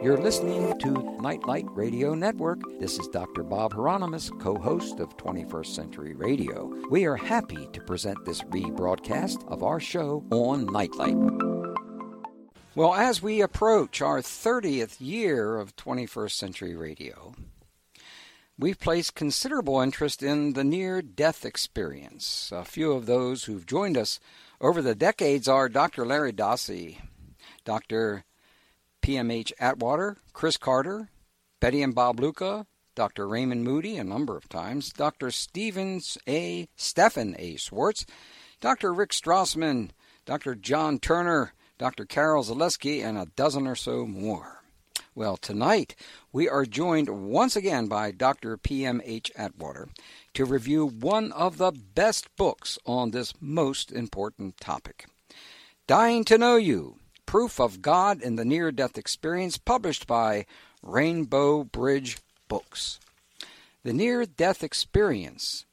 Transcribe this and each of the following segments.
You're listening to Nightlight Radio Network. This is Dr. Bob Hieronimus, co host of 21st Century Radio. We are happy to present this rebroadcast of our show on Nightlight. Well, as we approach our 30th year of 21st Century Radio, we've placed considerable interest in the near death experience. A few of those who've joined us over the decades are Dr. Larry Dossey, Dr. PMH Atwater, Chris Carter, Betty and Bob Luca, Dr. Raymond Moody a number of times, Dr. Stevens A. Stephan A. Schwartz, Dr. Rick Strassman, Dr. John Turner, Dr. Carol Zaleski, and a dozen or so more. Well, tonight we are joined once again by Dr. P.M.H. Atwater to review one of the best books on this most important topic Dying to Know You Proof of God in the Near Death Experience, published by Rainbow Bridge Books. The near death experience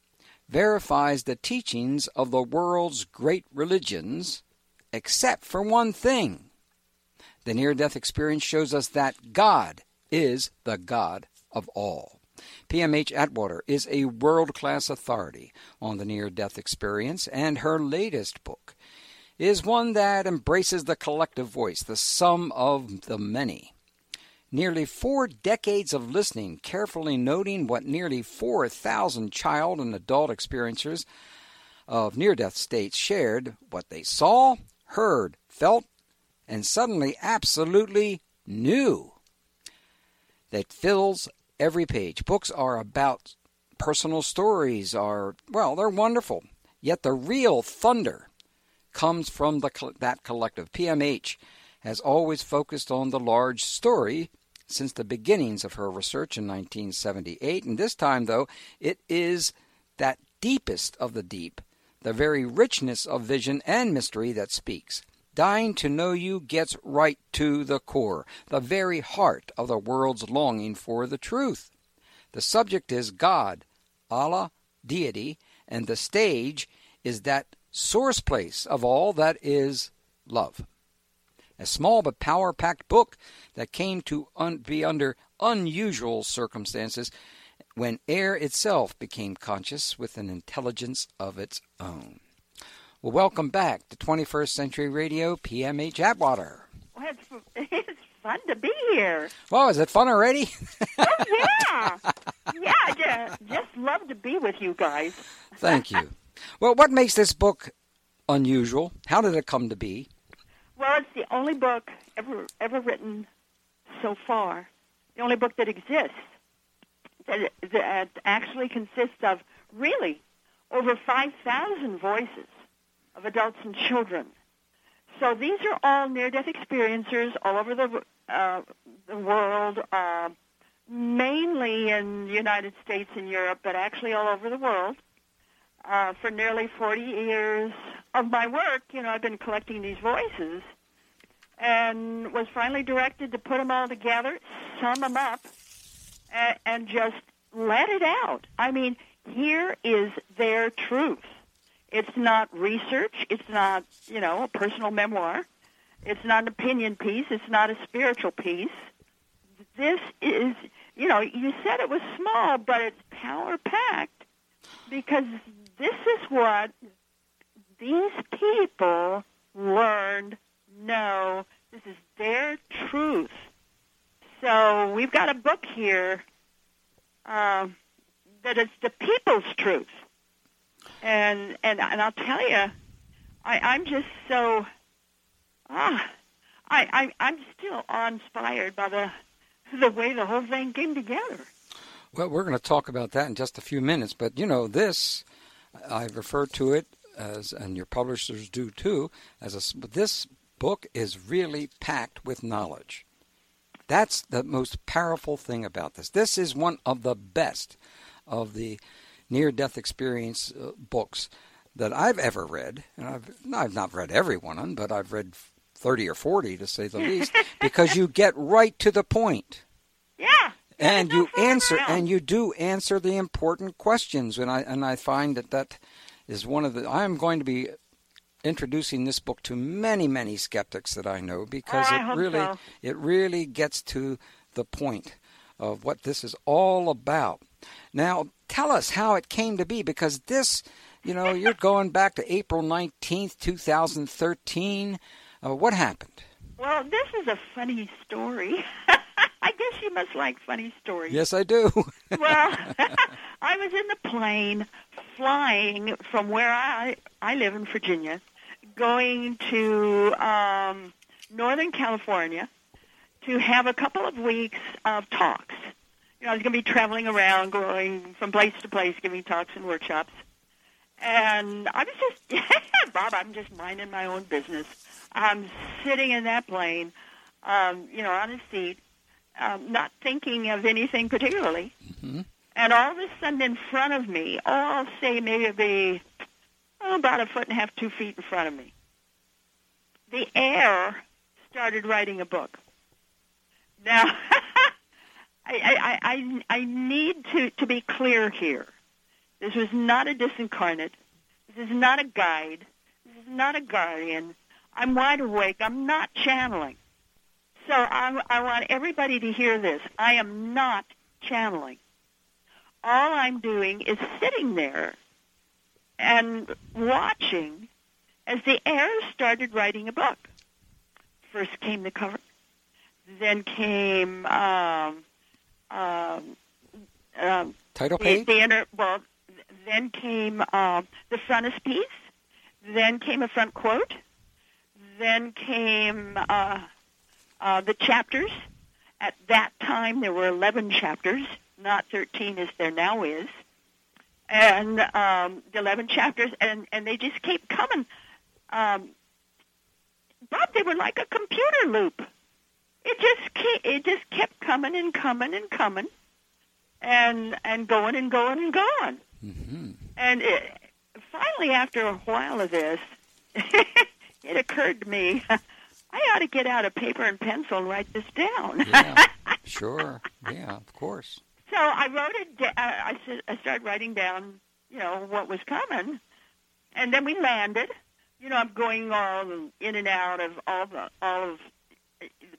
verifies the teachings of the world's great religions, except for one thing. The near death experience shows us that God is the God of all. PMH Atwater is a world class authority on the near death experience, and her latest book is one that embraces the collective voice, the sum of the many. Nearly four decades of listening, carefully noting what nearly 4,000 child and adult experiencers of near death states shared, what they saw, heard, felt, and suddenly absolutely knew. That fills every page. Books are about personal stories, are, well, they're wonderful. Yet the real thunder comes from the, that collective. PMH has always focused on the large story since the beginnings of her research in 1978, and this time, though, it is that deepest of the deep, the very richness of vision and mystery that speaks. Dying to Know You gets right to the core, the very heart of the world's longing for the truth. The subject is God, Allah, deity, and the stage is that source place of all that is love. A small but power packed book that came to un- be under unusual circumstances when air itself became conscious with an intelligence of its own. Well, welcome back to 21st Century Radio, PMH Atwater. Well, it's, it's fun to be here. Well, is it fun already? oh, yeah. Yeah, just, just love to be with you guys. Thank you. Well, what makes this book unusual? How did it come to be? Well, it's the only book ever ever written so far. The only book that exists that, that actually consists of really over 5,000 voices of adults and children. So these are all near-death experiencers all over the uh, the world, uh, mainly in the United States and Europe, but actually all over the world. Uh, for nearly 40 years of my work, you know, I've been collecting these voices and was finally directed to put them all together, sum them up, and, and just let it out. I mean, here is their truth. It's not research. It's not, you know, a personal memoir. It's not an opinion piece. It's not a spiritual piece. This is, you know, you said it was small, but it's power packed because this is what these people learned, know. This is their truth. So we've got a book here uh, that is the people's truth. And and and I'll tell you, I, I'm just so ah, I, I I'm still awe-inspired by the the way the whole thing came together. Well, we're going to talk about that in just a few minutes, but you know this, I refer to it as, and your publishers do too, as a. This book is really packed with knowledge. That's the most powerful thing about this. This is one of the best of the near-death experience uh, books that I've ever read, and I've I've not read every one of them, but I've read thirty or forty to say the least, because you get right to the point. Yeah and you answer and you do answer the important questions and i and i find that that is one of the i'm going to be introducing this book to many, many skeptics that I know because oh, I it really so. it really gets to the point of what this is all about. Now, tell us how it came to be because this, you know, you're going back to April 19th, 2013. Uh, what happened? Well, this is a funny story. I guess you must like funny stories. Yes, I do. well, I was in the plane flying from where I I live in Virginia, going to um, Northern California to have a couple of weeks of talks. You know, I was going to be traveling around, going from place to place, giving talks and workshops. And I was just, Bob, I'm just minding my own business. I'm sitting in that plane, um, you know, on a seat, um, not thinking of anything particularly. Mm-hmm. And all of a sudden in front of me, oh, I'll say maybe oh, about a foot and a half, two feet in front of me, the air started writing a book. Now, I, I, I, I need to, to be clear here. This was not a disincarnate. This is not a guide. This is not a guardian. I'm wide awake. I'm not channeling. So I, I want everybody to hear this. I am not channeling. All I'm doing is sitting there and watching as the air started writing a book. First came the cover, then came um, um, um, Title the, page? the inner. Well, then came um, the frontispiece. Then came a front quote. Then came uh, uh, the chapters. At that time, there were 11 chapters, not 13 as there now is. And um, the 11 chapters, and, and they just keep coming. Um, Bob, they were like a computer loop. It just ke- it just kept coming and coming and coming, and and going and going and going. Mm-hmm. And it, finally, after a while of this, it occurred to me, I ought to get out a paper and pencil and write this down. Yeah, sure. Yeah, of course. So I wrote it. uh, I I started writing down, you know, what was coming, and then we landed. You know, I'm going all in and out of all the all of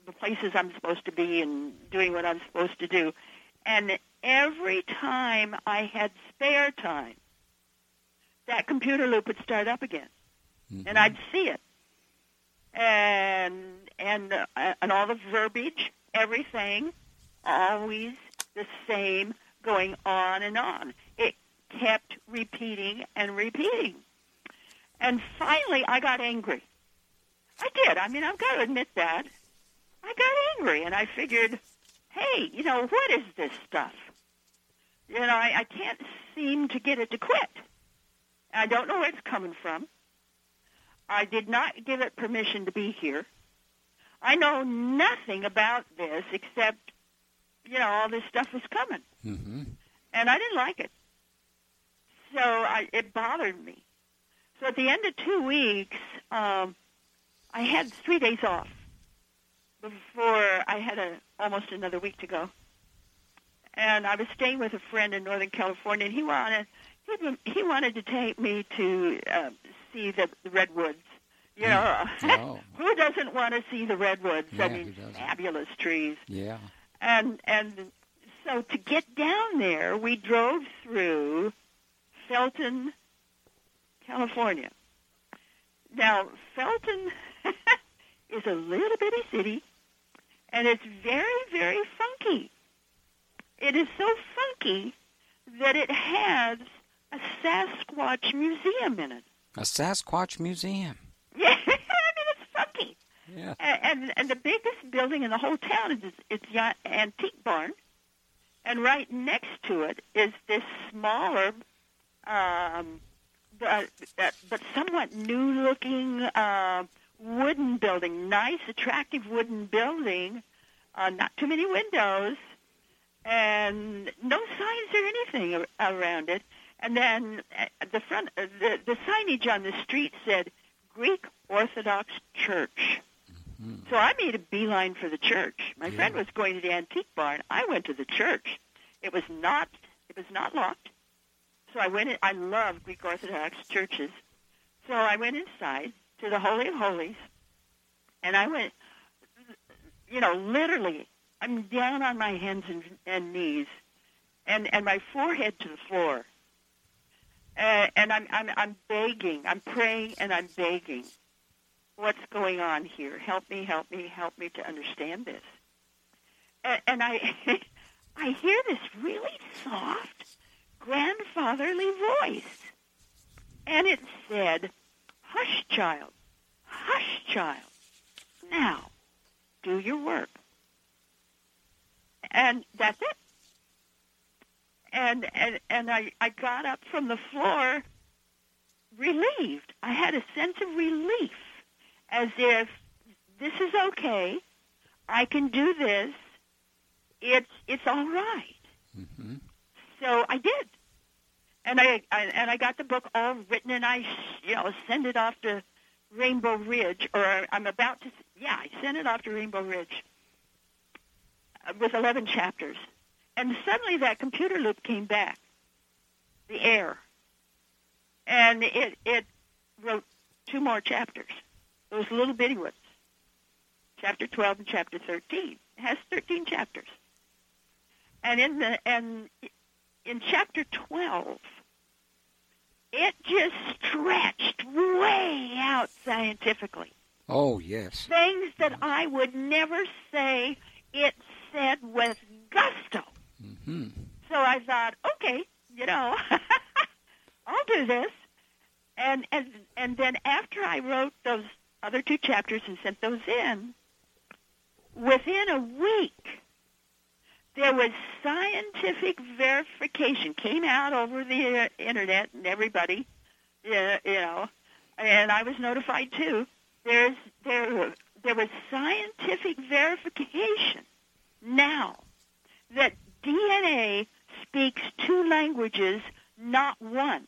the places I'm supposed to be and doing what I'm supposed to do. And every time I had spare time, that computer loop would start up again, Mhm. and I'd see it, and and uh, and all the verbiage, everything, always the same, going on and on. It kept repeating and repeating, and finally I got angry. I did. I mean, I've got to admit that. I got angry, and I figured, hey, you know, what is this stuff? You know, I, I can't seem to get it to quit. I don't know where it's coming from. I did not give it permission to be here. I know nothing about this except, you know, all this stuff is coming, Mm-hmm. and I didn't like it. So I, it bothered me. So at the end of two weeks, um, I had three days off before I had a almost another week to go. And I was staying with a friend in Northern California, and he wanted he, he wanted to take me to uh, see the, the redwoods. You hmm. know, Oh, who doesn't want to see the redwoods? I mean, fabulous trees. yeah. And and so to get down there, we drove through Felton, California. Now, Felton is a little bitty city, and it's very, very funky. It is so funky that it has a Sasquatch museum in it. A Sasquatch museum. Yeah, I mean, it's funky. Yeah. And, and and the biggest building in the whole town is it's the antique barn, and right next to it is this smaller, um, but, but but somewhat new-looking uh, wooden building, nice, attractive wooden building, uh, not too many windows, and no signs or anything around it. And then the front, uh, the the signage on the street said Greek Orthodox Church. Mhm. So I made a beeline for the church. My Yeah. friend was going to the antique barn. I went to the church. It was not it was not locked. So I went in, I love Greek Orthodox churches. So I went inside to the Holy of Holies, and I went, you know, literally, I'm down on my hands and, and knees, and and my forehead to the floor, and I'm I'm I'm begging, I'm praying, and I'm begging. What's going on here? Help me, help me, help me to understand this. And, and I I hear this really soft, grandfatherly voice, and it said, "Hush, child, hush, child. Now, do your work." And that's it and and and I I got up from the floor relieved. I had a sense of relief as if this is okay. I can do this. It's it's all right. mm-hmm. So I did, and I, I and I got the book all written, and I you know send it off to Rainbow Ridge, or I'm about to yeah I sent it off to Rainbow Ridge uh, with 11 chapters. And suddenly that computer loop came back, the air, and it it wrote two more chapters. Those little bitty ones, chapter 12 and chapter 13. It has 13 chapters, and in the and in chapter 12, it just stretched way out scientifically. Oh yes, things that I would never say. It said with gusto. Mm-hmm. So I thought, okay, you know, I'll do this. And and and then after I wrote those other two chapters and sent those in, within a week, there was scientific verification came out over the uh, internet and everybody, you know, and I was notified too. There's there there was scientific verification now that DNA speaks two languages, not one.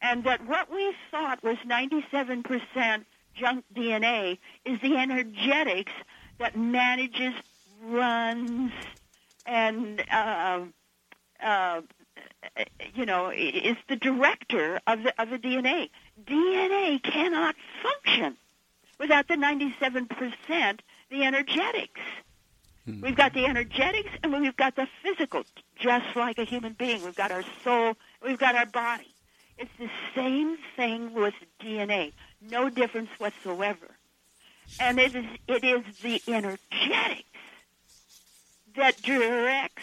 And that what we thought was 97% junk DNA is the energetics that manages, runs, and, uh, uh, you know, is the director of the, of the DNA. DNA cannot function without the 97%, the energetics. We've got the energetics and we've got the physical, just like a human being. We've got our soul, we've got our body. It's the same thing with DNA, no difference whatsoever. And it is, it is the energetics that directs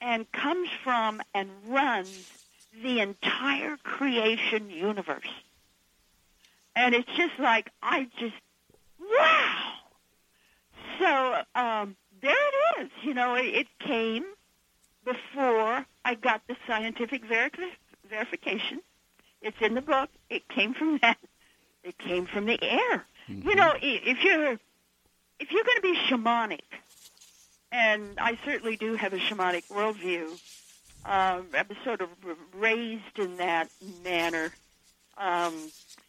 and comes from and runs the entire creation universe. And it's just like, I just, wow! So, um, there it is. You know, it, it came before I got the scientific ver- verification. It's in the book. It came from that. It came from the air. Mm-hmm. You know, if you're if you're going to be shamanic, and I certainly do have a shamanic worldview, um, I'm sort of raised in that manner um,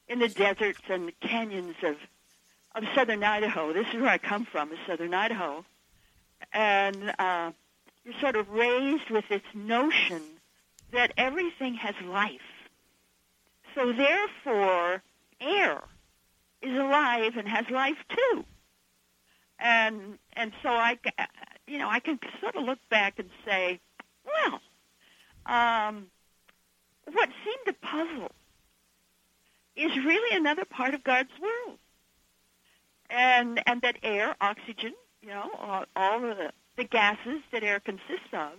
in the deserts and canyons of of southern Idaho. This is where I come from, is southern Idaho and uh, you're sort of raised with this notion that everything has life. So therefore, air is alive and has life too. And and so I, you know, I can sort of look back and say, well, um, what seemed a puzzle is really another part of God's world, and and that air, oxygen, you know, all, all the, the gases that air consists of,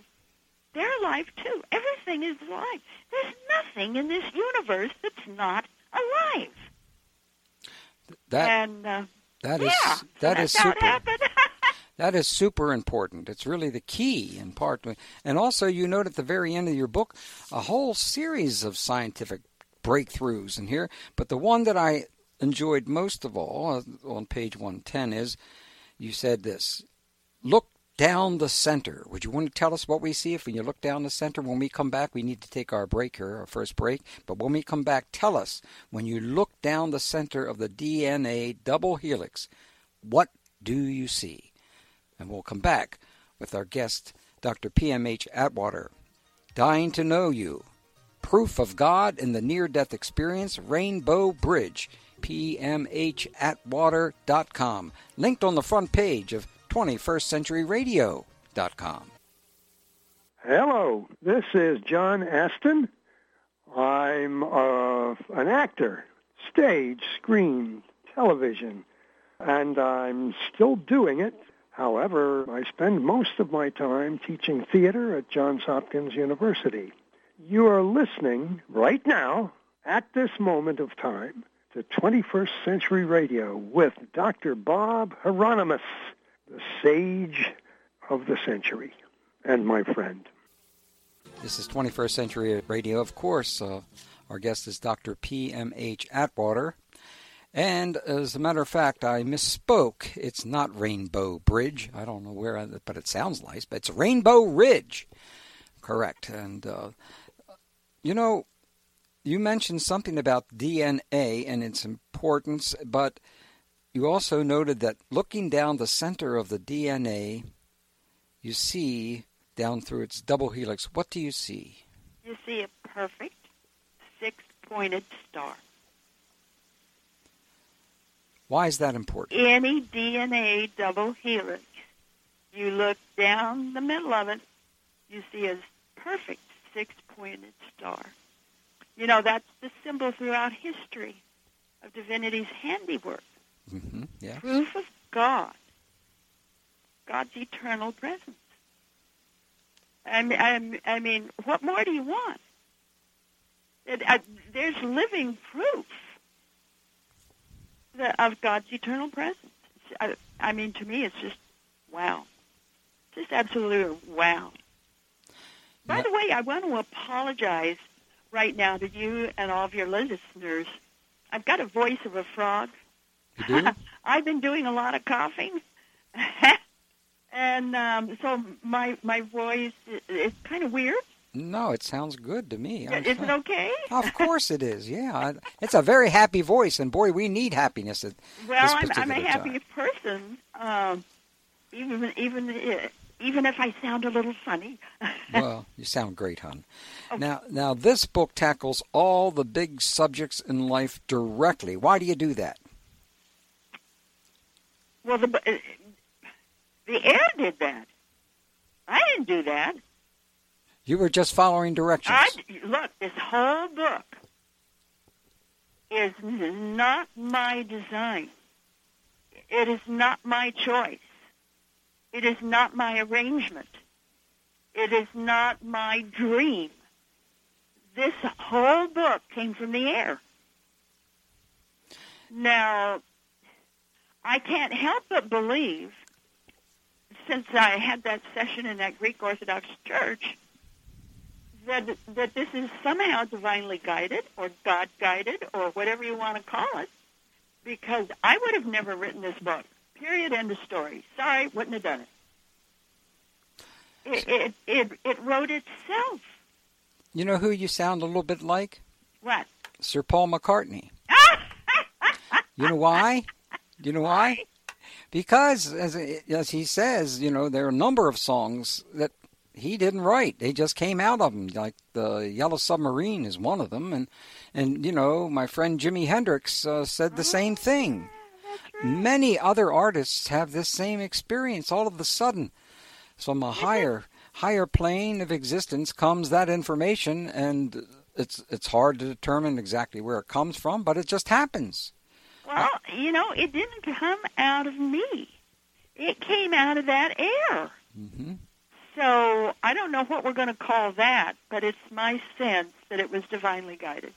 they're alive too. Everything is alive. There's nothing in this universe that's not alive. That and uh, that is yeah, that is super. that is super important. It's really the key in part. And also, you note at the very end of your book a whole series of scientific breakthroughs in here. But the one that I enjoyed most of all uh, on page 110 is you said this look down the center. Would you want to tell us what we see if when you look down the center? When we come back, we need to take our break here, our first break. But when we come back, tell us when you look down the center of the DNA double helix, what do you see? And we'll come back with our guest, Dr. PMH Atwater. Dying to know you Proof of God in the Near Death Experience Rainbow Bridge. PMHatwater.com. Linked on the front page of 21stcenturyradio.com. Hello, this is John Astin. I'm uh, an actor, stage, screen, television, and I'm still doing it. However, I spend most of my time teaching theater at Johns Hopkins University. You are listening right now, at this moment of time, to 21st Century Radio with Dr. Bob Hieronimus, the sage of the century, and my friend. This is 21st Century Radio, of course. Uh, our guest is Dr. P.M.H. Atwater. And as a matter of fact, I misspoke. It's not Rainbow Bridge. I don't know where, I, but it sounds nice. But it's Rainbow Ridge. Correct. And, uh, you know, you mentioned something about DNA and its importance, but you also noted that looking down the center of the DNA, you see down through its double helix, what do you see? You see a perfect six pointed star. Why is that important? Any DNA double helix, you look down the middle of it, you see a perfect six pointed star. You know, that's the symbol throughout history of divinity's handiwork. Mm-hmm. Yeah. Proof of God, God's eternal presence. I mean, I, I mean, what more do you want? It, uh, there's living proof that, of God's eternal presence. I, I mean, to me, it's just wow, just absolutely wow. By the way, I want to apologize right now to you and all of your listeners. I've got a voice of a frog. You do? I've been doing a lot of coughing. and um, so my my voice is kind of weird. No, it sounds good to me. I'm Is it okay? Of course it is. Yeah, it's a very happy voice, and boy, we need happiness at Well, I'm, I'm a happy time. person, um, even even even if I sound a little funny. Well, you sound great, hon. Okay. Now, now this book tackles all the big subjects in life directly. Why do you do that? well, the uh, the air did that. I didn't do that. You were just following directions. I look. This whole book is not my design. It is not my choice. It is not my arrangement. It is not my dream. This whole book came from the air. Now, I can't help but believe, since I had that session in that Greek Orthodox church, that that this is somehow divinely guided or God guided or whatever you want to call it, because I would have never written this book. Period. End of story. Sorry, wouldn't have done it. It it it, it wrote itself. You know who you sound a little bit like? What? Sir Paul McCartney. You know why? You know why? Because, as, as he says, you know, there are a number of songs that he didn't write. They just came out of him. Like the Yellow Submarine is one of them, and and you know, my friend Jimi Hendrix uh, said the same thing. Many other artists have this same experience. All of a sudden, from a higher higher plane of existence comes that information, and it's it's hard to determine exactly where it comes from, but it just happens. Well, you know, it didn't come out of me. It came out of that air. hmm So I don't know what we're going to call that, but it's my sense that it was divinely guided.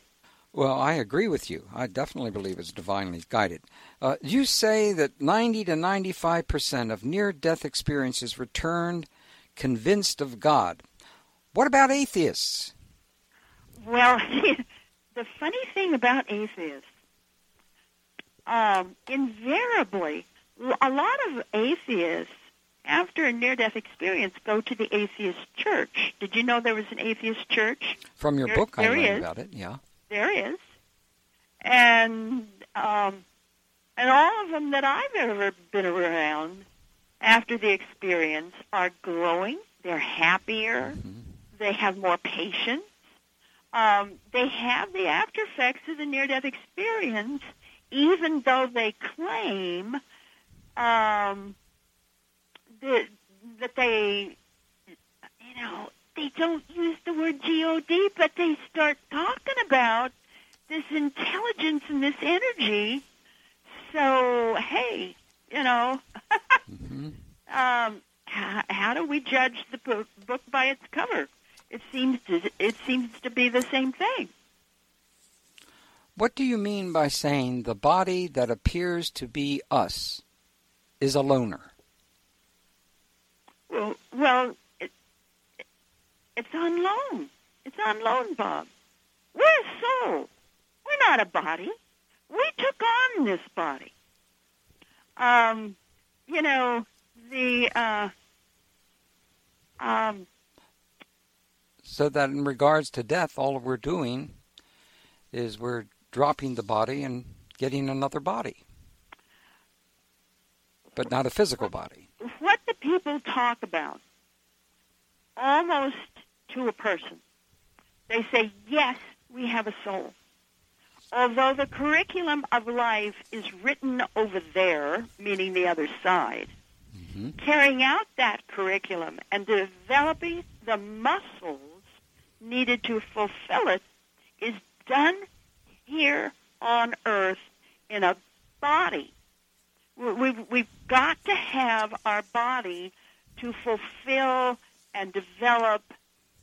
Well, I agree with you. I definitely believe it's divinely guided. Uh, you say that 90 to 95 percent of near-death experiences returned convinced of God. What about atheists? Well, the funny thing about atheists, um, invariably, a lot of atheists, after a near-death experience, go to the atheist church. Did you know there was an atheist church? From your There- book, I learned is. about it. Yeah. There is, and um, and all of them that I've ever been around after the experience are growing. They're happier. Mhm. They have more patience. um, they have the after effects of the near-death experience, even though they claim um, that, that they, you know, they don't use the word God, but they start talking about this intelligence and this energy. So, hey, you know, hmm um, how, how do we judge the book, book by its cover? It seems to it seems to be the same thing. What do you mean by saying the body that appears to be us is a loner? Well, well, it's on loan. It's on loan, Bob. We're a soul. We're not a body. We took on this body. Um, you know, the uh, um, So that in regards to death, all we're doing is we're dropping the body and getting another body, but not a physical body. what the people talk about, almost to a person, they say, yes, we have a soul. Although the curriculum of life is written over there, meaning the other side, hmm carrying out that curriculum and developing the muscles needed to fulfill it is done here on earth in a body. We've, we've got to have our body to fulfill and develop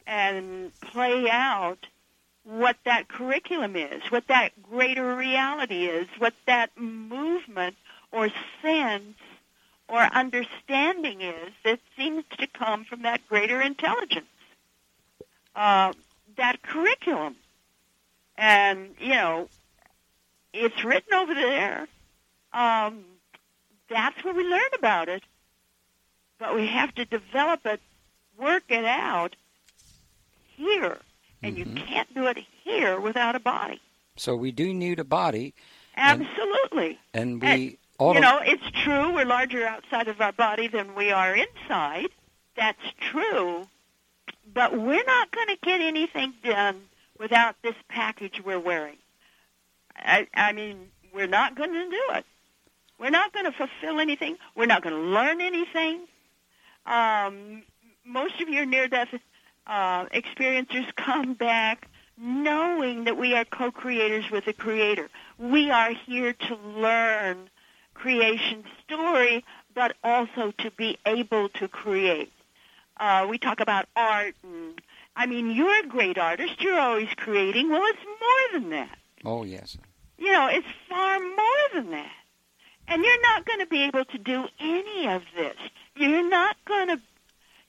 and play out what that curriculum is, what that greater reality is, what that movement or sense or understanding is that seems to come from that greater intelligence. Uh, that curriculum. And, you know, it's written over there. Um, that's where we learn about it. But we have to develop it, work it out here. And Mhm. you can't do it here without a body. So we do need a body, Absolutely. and we And, all you know, it's true we're larger outside of our body than we are inside. That's true. But we're not going to get anything done without this package we're wearing. I, I mean, we're not going to do it. We're not going to fulfill anything. We're not going to learn anything. Um, most of your near-death uh, experiencers come back knowing that we are co-creators with the Creator. We are here to learn creation story, but also to be able to create. Uh, we talk about art, and I mean, you're a great artist. You're always creating. Well, it's more than that. oh yes, You know, it's far more than that. And you're not going to be able to do any of this. You're not going to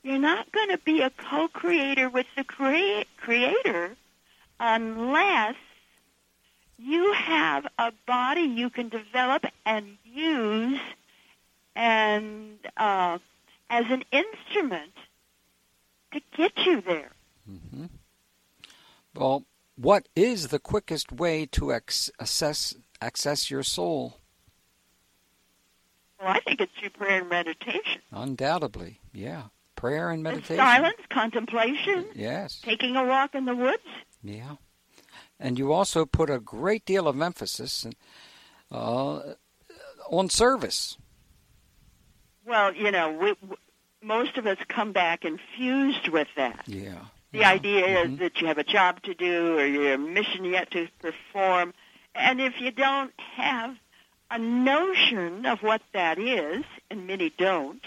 you're not going to be a co-creator with the crea- creator unless you have a body you can develop and use and uh, as an instrument to get you there. hmm Well, what is the quickest way to ex- assess access your soul? Well, I think it's through prayer and meditation. Undoubtedly, yeah. Prayer and And meditation. silence, contemplation, Yes, taking a walk in the woods. yeah. And you also put a great deal of emphasis uh, on service. Well, you know, we, w most of us come back infused with that. Yeah. The yeah. idea Mhm. is that you have a job to do or you're a mission yet to perform. And if you don't have a notion of what that is, and many don't,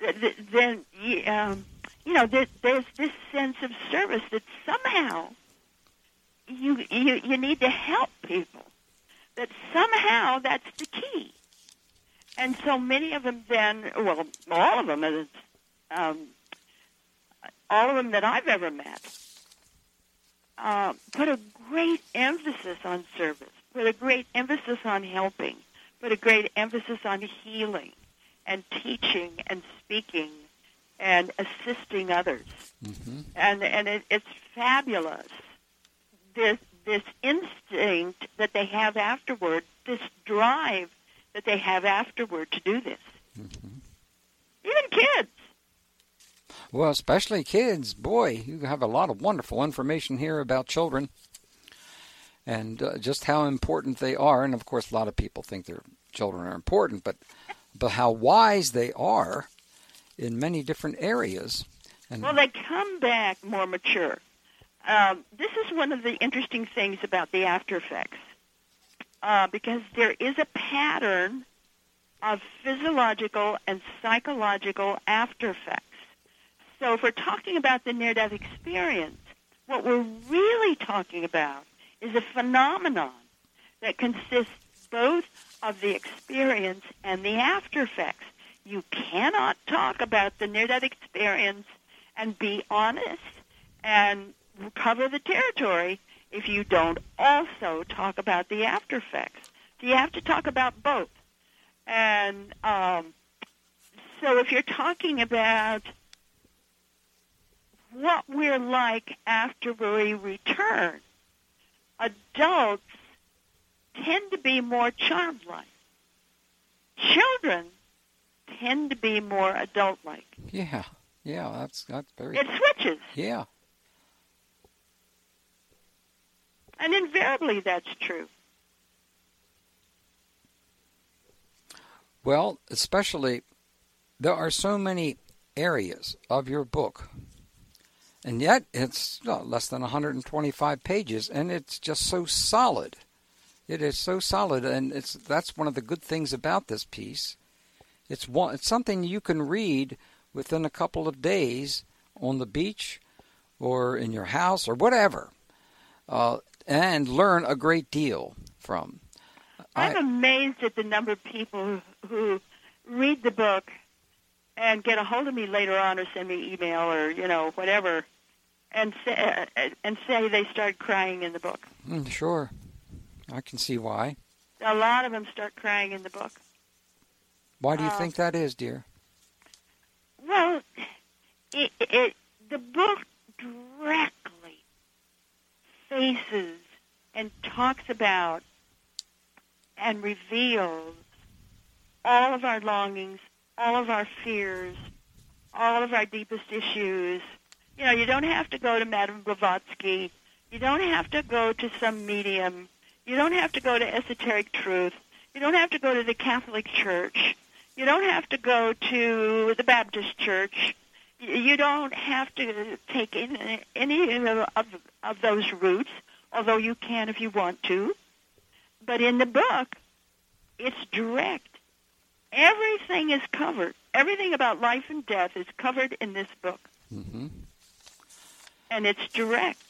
then, um, you know, there, there's this sense of service that somehow you, you, you need to help people. That somehow that's the key. And so many of them then, well, all of them, is, um, all of them that I've ever met, uh, put a great emphasis on service, put a great emphasis on helping, put a great emphasis on healing and teaching and speaking and assisting others. Mhm. And, and it, it's fabulous. This, this instinct that they have afterward, this drive that they have afterward to do this. Mhm. Even kids. Well, especially kids. Boy, you have a lot of wonderful information here about children and uh, just how important they are. And of course, a lot of people think their children are important, but but how wise they are in many different areas. And well, they come back more mature. Um, this is one of the interesting things about the after effects, uh, because there is a pattern of physiological and psychological after effects. So if we're talking about the near-death experience, what we're really talking about is a phenomenon that consists both of the experience and the after effects. You cannot talk about the near-death experience and be honest and cover the territory if you don't also talk about the after effects. You have to talk about both. And um, so if you're talking about what we're like after we return, adults tend to be more childlike. Children tend to be more adult-like. Yeah, yeah, that's that's very. It switches. Yeah. And invariably, that's true. Well, especially, there are so many areas of your book and yet it's less than 125 pages, and it's just so solid. It is so solid, and it's that's one of the good things about this piece. It's one, it's something you can read within a couple of days on the beach, or in your house, or whatever, uh, and learn a great deal from. I'm I, amazed at the number of people who read the book and get a hold of me later on or send me email or you know whatever and say, and say they start crying in the book. Mm, sure, I can see why. A lot of them start crying in the book. Why do you uh, think that is, dear? Well, it, it, the book directly faces and talks about and reveals all of our longings, all of our fears, all of our deepest issues, you know, you don't have to go to Madame Blavatsky. You don't have to go to some medium. You don't have to go to esoteric truth. You don't have to go to the Catholic Church. You don't have to go to the Baptist Church. You don't have to take in any of, of those routes, although you can if you want to. But in the book, it's direct. Everything is covered. Everything about life and death is covered in this book. Mm-hmm and it's direct.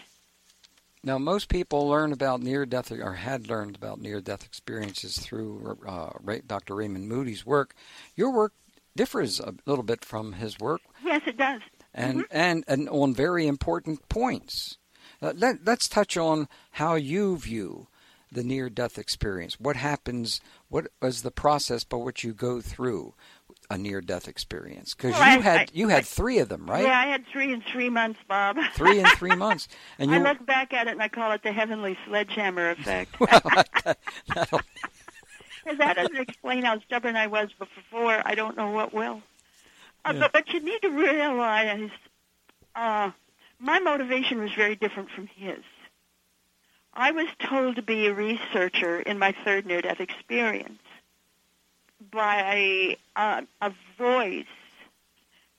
Now, most people learn about near-death or had learned about near-death experiences through uh, Dr. Raymond Moody's work. Your work differs a little bit from his work. Yes, it does. And mm-hmm. and, and on very important points. Uh, let, let's touch on how you view the near-death experience. What happens? What is the process by which you go through? A near death experience because well, you I, had I, you had I, three of them, right? Yeah, I had three in three months, Bob. three in three months, and you I look back at it and I call it the heavenly sledgehammer effect. well, if that doesn't explain how stubborn I was before, I don't know what will. Uh, yeah. but, but you need to realize uh, my motivation was very different from his. I was told to be a researcher in my third near-death experience by a, a voice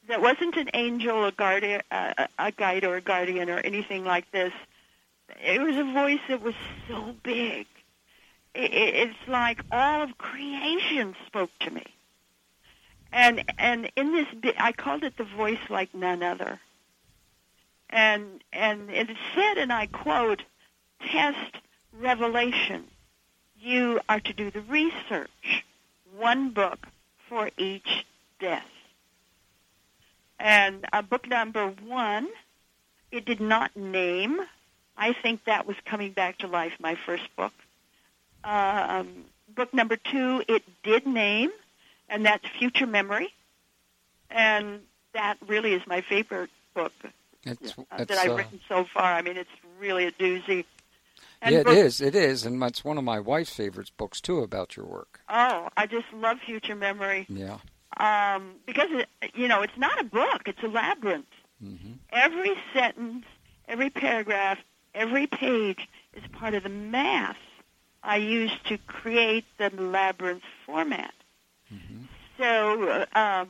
that wasn't an angel, a uh, a guide, or a guardian, or anything like this. It was a voice that was so big. It, it's like all of creation spoke to me. And and in this, I called it the voice like none other. And and it said, and I quote, "Test revelation. You are to do the research." One book for each death. And uh, book number one, it did not name. I think that was coming back to life, my first book. Um, book number two, it did name, and that's Future Memory. And that really is my favorite book it's, uh, that I've uh, written so far. I mean, it's really a doozy. And yeah, it is. It is, and it's one of my wife's favorite books too about your work. Oh, I just love Future Memory. Yeah. um, because it, you know it's not a book; it's a labyrinth. Mm-hmm. Every sentence, every paragraph, every page is part of the math I use to create the labyrinth format. Mm-hmm. So, uh,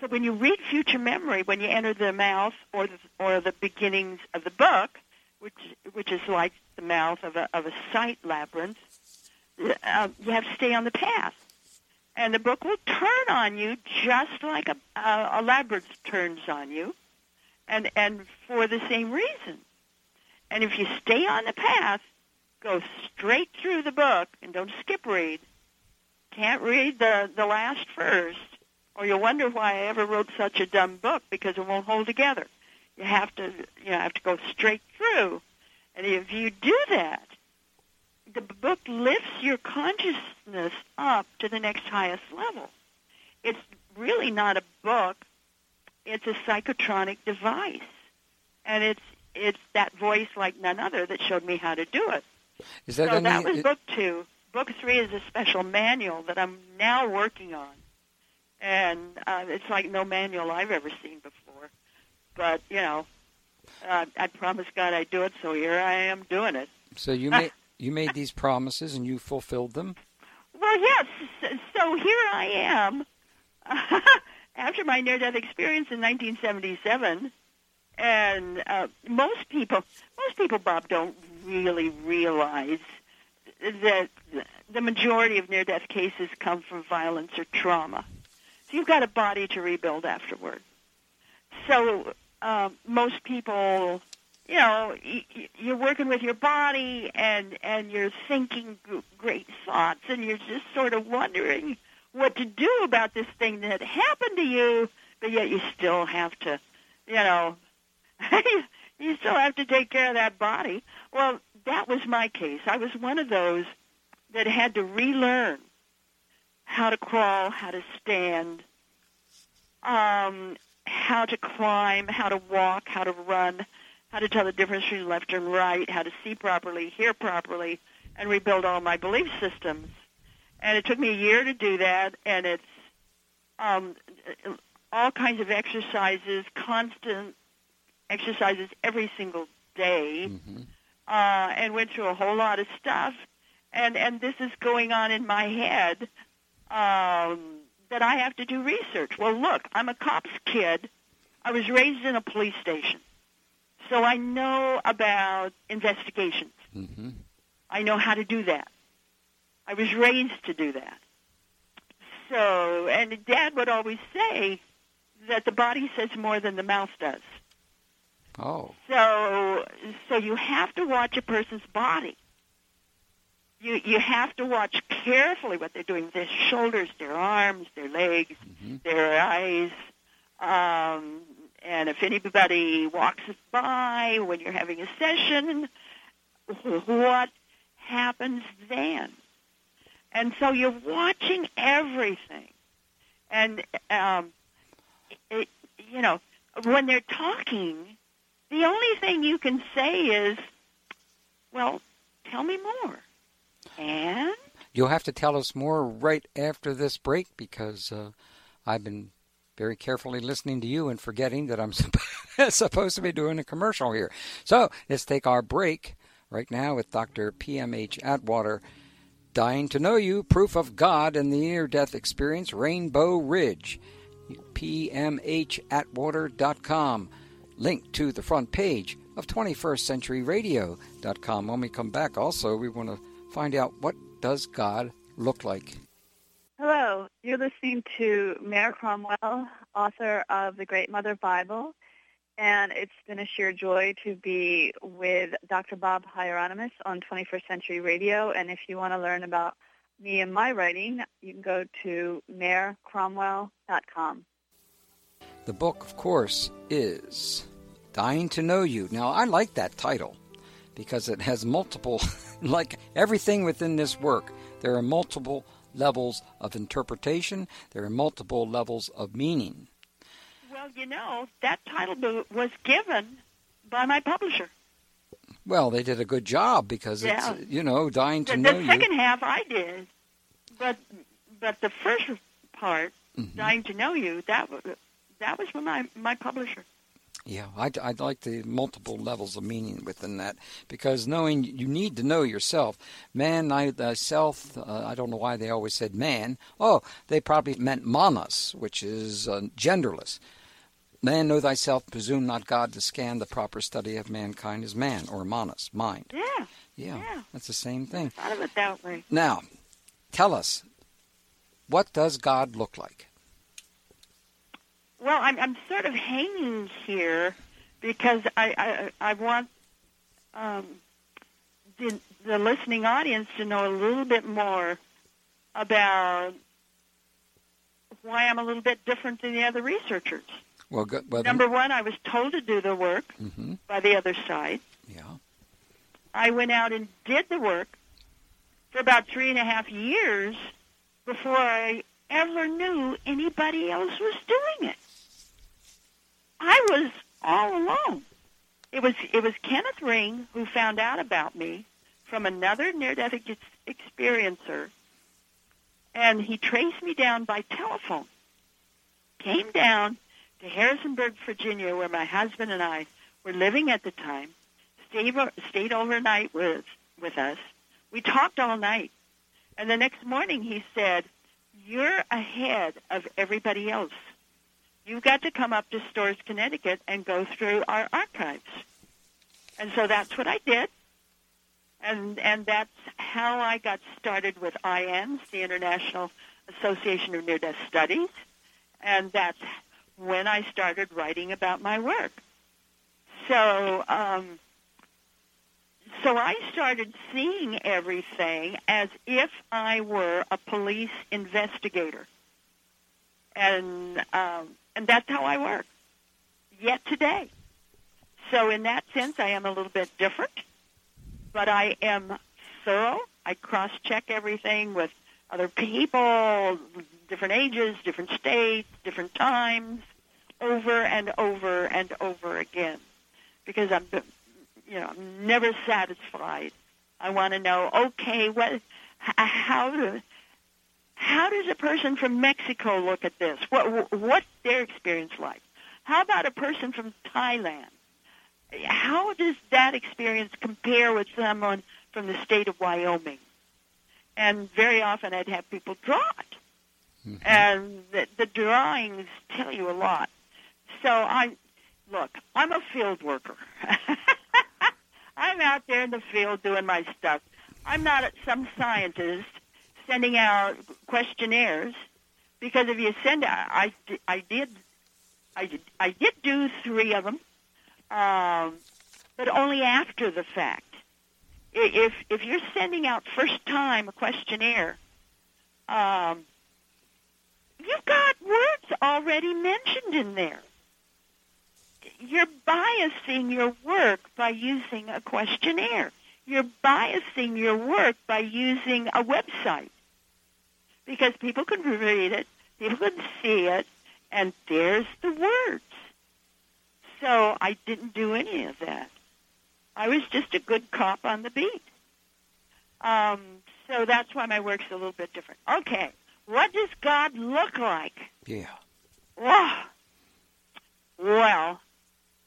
so when you read Future Memory, when you enter the mouth or the, or the beginnings of the book, which which is like the mouth of a of a sight labyrinth, uh, you have to stay on the path, and the book will turn on you just like a a, a labyrinth turns on you, and and for the same reason. And if you stay on the path, go straight through the book and don't skip read. Can't read the the last first, or you'll wonder why I ever wrote such a dumb book because it won't hold together. You have to you know have to go straight through, and if you do that, the book lifts your consciousness up to the next highest level. It's really not a book; it's a psychotronic device, and it's it's that voice like none other that showed me how to do it. Is that so any? that was book two. Book three is a special manual that I'm now working on, and uh, it's like no manual I've ever seen before. But you know, uh, I promised God I'd do it, so here I am doing it. so you made you made these promises and you fulfilled them. Well, yes. So here I am, after my near-death experience in 1977, and uh, most people, most people, Bob, don't really realize that the majority of near-death cases come from violence or trauma. So you've got a body to rebuild afterward. So uh, most people, you know, you're working with your body and and you're thinking great thoughts, and you're just sort of wondering what to do about this thing that happened to you, but yet you still have to, you know, you still have to take care of that body. Well, that was my case. I was one of those that had to relearn how to crawl, how to stand, um, how to climb, how to walk, how to run, how to tell the difference between left and right, how to see properly, hear properly, and rebuild all my belief systems. And it took me a year to do that, and it's um, all kinds of exercises, constant exercises every single day, Mm-hmm. uh, and went through a whole lot of stuff. And and this is going on in my head um, that I have to do research. Well, look, I'm a cop's kid. I was raised in a police station, so I know about investigations. Mm-hmm. I know how to do that. I was raised to do that. So, and Dad would always say that the body says more than the mouth does. Oh. So, so you have to watch a person's body. You you have to watch carefully what they're doing their shoulders, their arms, their legs, Mm-hmm. their eyes. Um, and if anybody walks by when you're having a session, what happens then? And so you're watching everything. And, um, it, you know, when they're talking, the only thing you can say is, well, tell me more. And You'll have to tell us more right after this break because uh, I've been very carefully listening to you and forgetting that I'm supposed to be doing a commercial here. So let's take our break right now with Dr. PMH Atwater. Dying to Know You, Proof of God and the Near Death Experience, Rainbow Ridge. PMHatwater.com. Link to the front page of 21stCenturyRadio.com. When we come back, also, we want to find out what does God look like. Hello, you're listening to Mare Cromwell, author of the Great Mother Bible, and it's been a sheer joy to be with Dr. Bob Hieronimus on 21st Century Radio. And if you want to learn about me and my writing, you can go to marecromwell.com. The book, of course, is Dying to Know You. Now, I like that title because it has multiple, like everything within this work, there are multiple levels of interpretation, there are multiple levels of meaning. well, you know, that title was given by my publisher. Well, they did a good job because Yeah. it's, you know, Dying to The, Know the You. second half I did, but but the first part mm-hmm. dying to know you. That was that was from my my publisher. Yeah, I'd, I'd like the multiple levels of meaning within that because knowing you need to know yourself. Man, I, thyself, uh, I don't know why they always said man. Oh, they probably meant manas, which is uh, genderless. Man, know thyself, presume not God to scan the proper study of mankind as man, or manas, mind. Yeah. Yeah, yeah. that's the same thing. I thought of it that way. Now, tell us, what does God look like? Well, I'm, I'm sort of hanging here because I, I, I want um, the, the listening audience to know a little bit more about why I'm a little bit different than the other researchers. Well, good, well number one, I was told to do the work mm-hmm. by the other side. Yeah. I went out and did the work for about three and a half years before I ever knew anybody else was doing it. I was all alone. It was it was Kenneth Ring who found out about me from another near-death ex- experiencer, and he traced me down by telephone. Came down to Harrisonburg, Virginia, where my husband and I were living at the time. Stayed stayed overnight with with us. We talked all night, and the next morning he said, "You're ahead of everybody else." You've got to come up to Storrs Connecticut and go through our archives. And so that's what I did. And, and that's how I got started with IANDS, the International Association of Near-Death Studies. And that's when I started writing about my work. So, um, so I started seeing everything as if I were a police investigator. And um, and that's how I work. Yet today. So in that sense, I am a little bit different, but I am thorough. I cross-check everything with other people, different ages, different states, different times, over and over and over again, because I'm, you know, I'm never satisfied. I want to know, okay, what, how how does a person from Mexico look at this? What, what's their experience like? How about a person from Thailand? How does that experience compare with someone from the state of Wyoming? And very often I'd have people draw it. Mm-hmm. And the, the drawings tell you a lot. So I, look, I'm a field worker. I'm out there in the field doing my stuff. I'm not some scientist sending out questionnaires because if you send, I, I did, I did, I did do three of them, um, but only after the fact. If if you're sending out first time a questionnaire, um, you've got words already mentioned in there. You're biasing your work by using a questionnaire. You're biasing your work by using a website because people can read it, people can see it, and there's the words. So I didn't do any of that. I was just a good cop on the beat. Um, so that's why my work's a little bit different. Okay, what does God look like? Yeah. Wow. Well,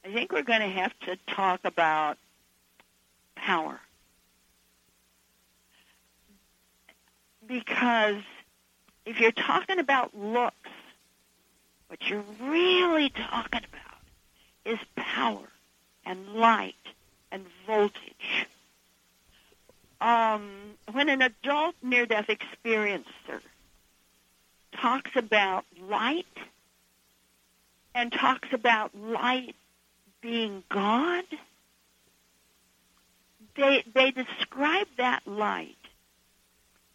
I think we're going to have to talk about power. Because if you're talking about looks, what you're really talking about is power and light and voltage. Um, when an adult near-death experiencer talks about light and talks about light being God, they, they describe that light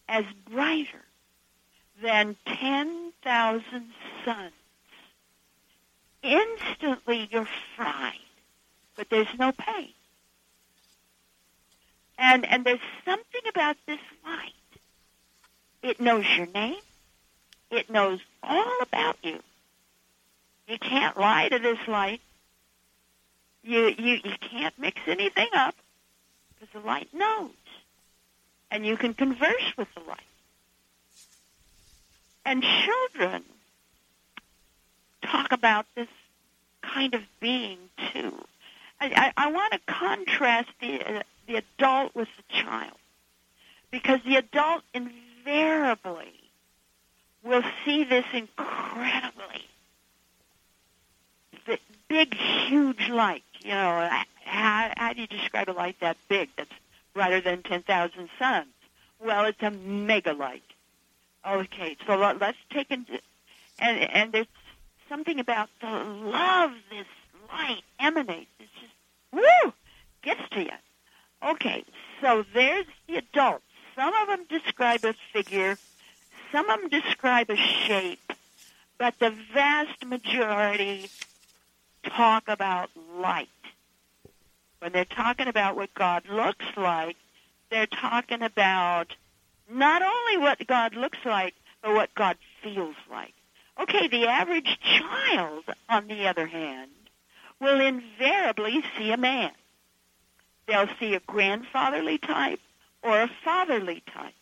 as brighter than 10,000 suns. Instantly you're fried, but there's no pain. And, and there's something about this light. It knows your name. It knows all about you. You can't lie to this light. You, you, you can't mix anything up because the light knows. And you can converse with the light. And children talk about this kind of being too. I, I, I want to contrast the uh, the adult with the child because the adult invariably will see this incredibly big, huge light. You know, how, how do you describe a light that big that's brighter than 10,000 suns? Well, it's a mega light. Okay, so let's take into, and and there's something about the love this light emanates. It's just woo, gets to you. Okay, so there's the adults. Some of them describe a figure, some of them describe a shape, but the vast majority talk about light. When they're talking about what God looks like, they're talking about not only what God looks like, but what God feels like. Okay, the average child, on the other hand, will invariably see a man. They'll see a grandfatherly type or a fatherly type.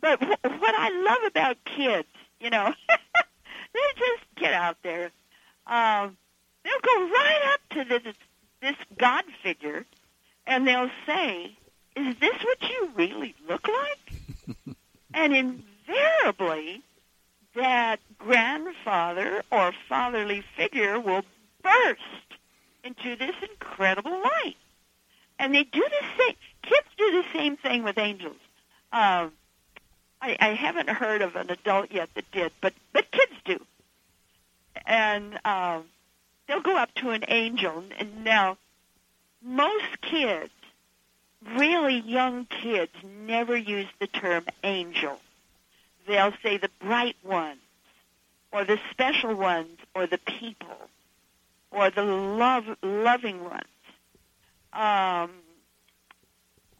But w- what I love about kids, you know, they just get out there. Um, they'll go right up to this this God figure, and they'll say, "Is this what you really look like?" and invariably, that grandfather or fatherly figure will burst into this incredible light. And they do the same. Kids do the same thing with angels. Um, I, I haven't heard of an adult yet that did, but but kids do. And um, they'll go up to an angel, and now most kids, really young kids, never use the term angel. They'll say the bright ones, or the special ones, or the people, or the love loving ones. Um,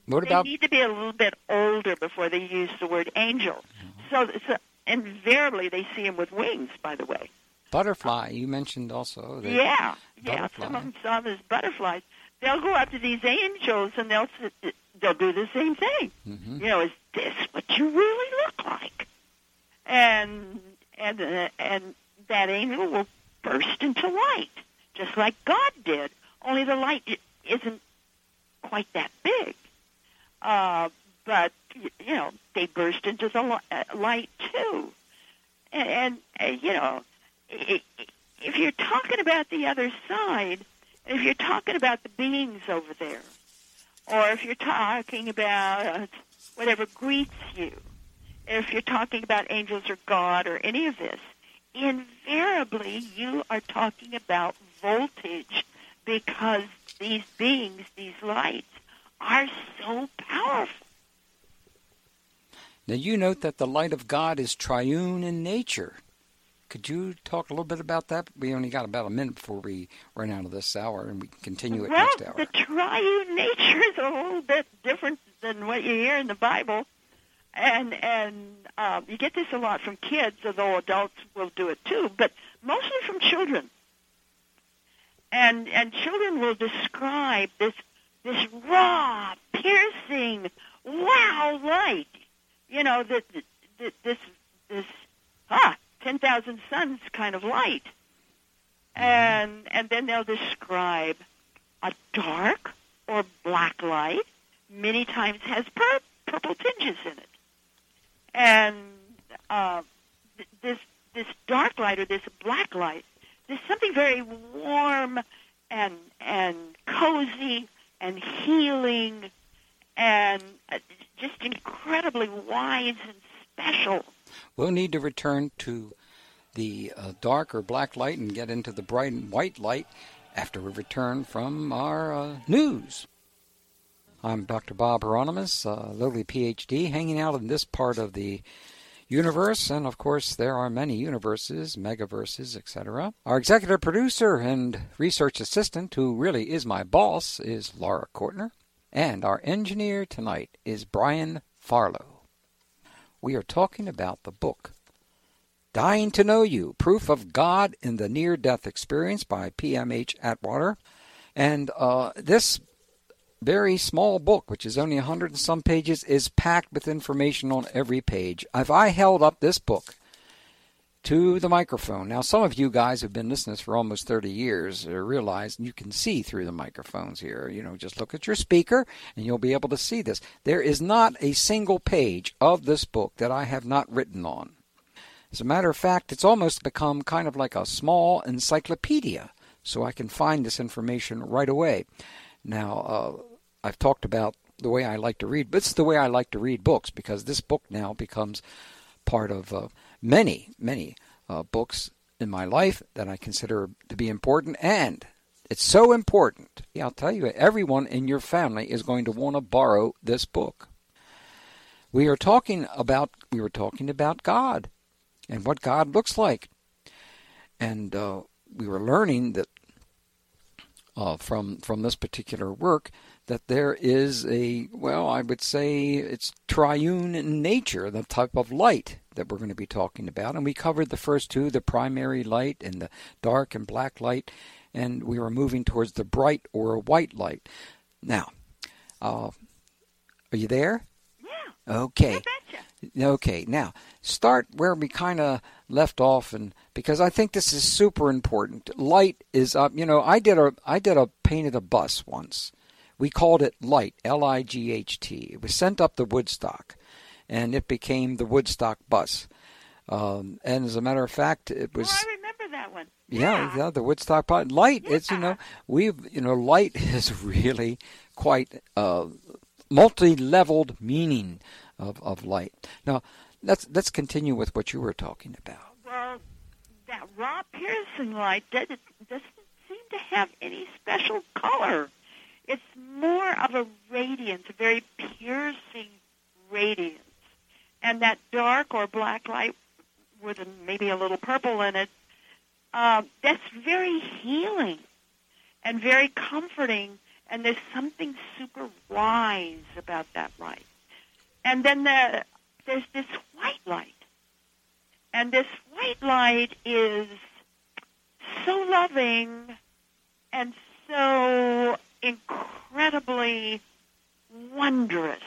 what about? They need to be a little bit older before they use the word angel. So, so invariably they see him with wings. By the way. Butterfly, you mentioned also. yeah, yeah. Some of them saw them as butterflies. They'll go up to these angels and they'll they'll do the same thing. Mm-hmm. You know, is this what you really look like? And and uh, and that angel will burst into light, just like God did. Only the light isn't quite that big. Uh, but you know, they burst into the uh, light too. And, and, and you know, if you're talking about the other side, if you're talking about the beings over there, or if you're talking about uh, whatever greets you, if you're talking about angels or God or any of this, invariably you are talking about voltage because these beings, these lights, are so powerful. Now you note that the light of God is triune in nature. Could you talk a little bit about that? We only got about a minute before we run out of this hour, and we can continue it well, next hour. the triune nature is a little bit different than what you hear in the Bible, and and uh, you get this a lot from kids, although adults will do it too, but mostly from children. And and children will describe this this raw, piercing, wow light. You know that this this ah 10,000 suns kind of light. Mm-hmm. And, and then they'll describe a dark or black light, many times has pur- purple tinges in it. And uh, th- this, this dark light or this black light, there's something very warm and, and cozy and healing and uh, just incredibly wise and special We'll need to return to the uh, dark or black light and get into the bright and white light after we return from our uh, news. I'm Dr. Bob Hieronimus, uh, lowly PhD, hanging out in this part of the universe, and of course, there are many universes, megaverses, etc. Our executive producer and research assistant, who really is my boss, is Laura Kortner, and our engineer tonight is Brian Farlow we are talking about the book Dying to Know You Proof of God in the Near Death Experience by P.M.H. Atwater. And uh, this very small book, which is only a hundred and some pages, is packed with information on every page. If I held up this book to the microphone. Now, some of you guys have been listening for almost 30 years uh, realize you can see through the microphones here. You know, just look at your speaker and you'll be able to see this. There is not a single page of this book that I have not written on. As a matter of fact, it's almost become kind of like a small encyclopedia, so I can find this information right away. Now, uh, I've talked about the way I like to read, but it's the way I like to read books because this book now becomes part of uh, many, many uh, books in my life that I consider to be important. And it's so important, I'll tell you, everyone in your family is going to want to borrow this book. We are talking about we were talking about God and what God looks like, and uh, we were learning that uh, from from this particular work that there is a well, I would say it's triune in nature, the type of light that we're going to be talking about. And we covered the first two, the primary light and the dark and black light, and we were moving towards the bright or white light. Now, uh, are you there? Yeah. Okay. Okay. Now, start where we kind of left off, and because I think this is super important. Light is up. You know, I did a I did a painted a bus once. We called it Light, L I G H T. It was sent up to Woodstock, and it became the Woodstock bus. Um, and as a matter of fact, it was. Oh, I remember that one. Yeah, yeah, the Woodstock bus. Light. Yeah. It's you know we've you know light is really quite uh, multi-leveled meaning of of light. Now let's let's continue with what you were talking about. Well, that raw piercing light doesn't, doesn't seem to have any special color. It's more of a radiance, a very piercing radiance. And that dark or black light with maybe a little purple in it, uh, that's very healing and very comforting. And there's something super wise about that light. And then the, there's this white light. And this white light is so loving and so incredibly wondrous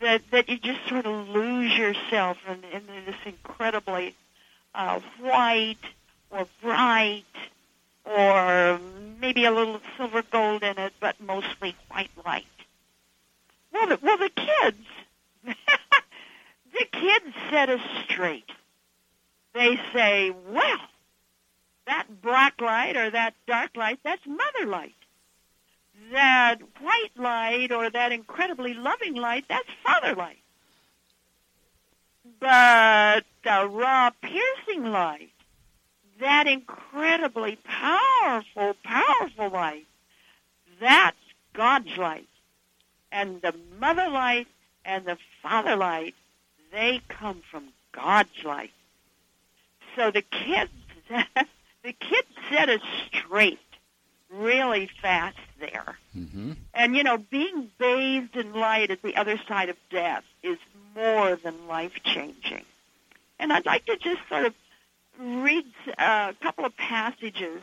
that that you just sort of lose yourself in, in this incredibly uh, white or bright or maybe a little silver gold in it, but mostly white light. Well, the, well, the kids, the kids set us straight. They say, well, that black light or that dark light, that's mother light. That white light or that incredibly loving light, that's father light. But the raw piercing light, that incredibly powerful, powerful light, that's God's light. And the mother light and the father light, they come from God's light. So the kids, the kids set us straight really fast there. Mm-hmm. And, you know, being bathed in light at the other side of death is more than life changing. And I'd like to just sort of read uh, a couple of passages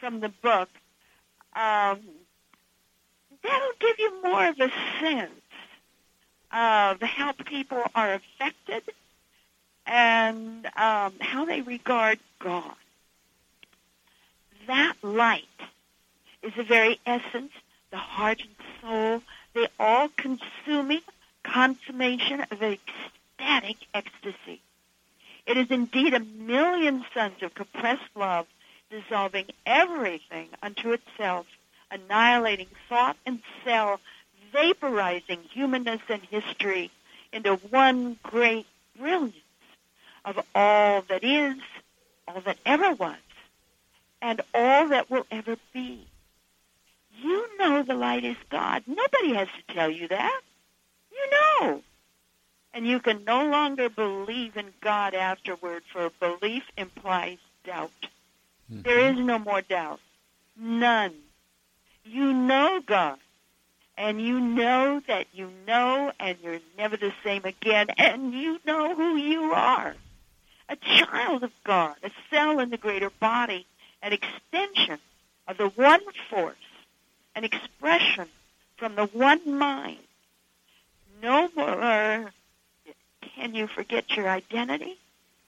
from the book. Um, that'll give you more of a sense of how people are affected and um, how they regard God. That light is the very essence, the heart and soul, the all-consuming consummation of ecstatic ecstasy. It is indeed a million suns of compressed love dissolving everything unto itself, annihilating thought and cell, vaporizing humanness and history into one great brilliance of all that is, all that ever was, and all that will ever be. You know the light is God. Nobody has to tell you that. You know. And you can no longer believe in God afterward, for belief implies doubt. Mm-hmm. There is no more doubt. None. You know God. And you know that you know and you're never the same again. And you know who you are. A child of God, a cell in the greater body, an extension of the one force, an expression from the one mind. No more can you forget your identity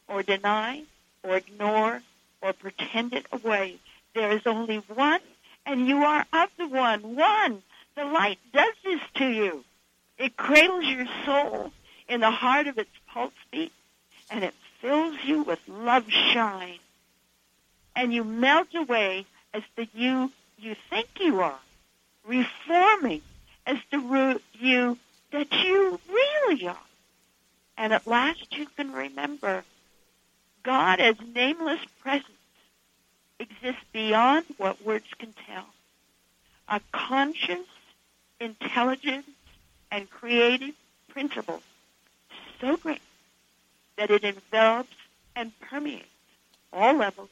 or deny or ignore or pretend it away. There is only one, and you are of the one. One. The light does this to you. It cradles your soul in the heart of its pulse beat, and it fills you with love shine. And you melt away as the you you think you are, reforming as the root you that you really are. And at last you can remember God as nameless presence exists beyond what words can tell. A conscious, intelligent, and creative principle so great that it envelops and permeates all levels,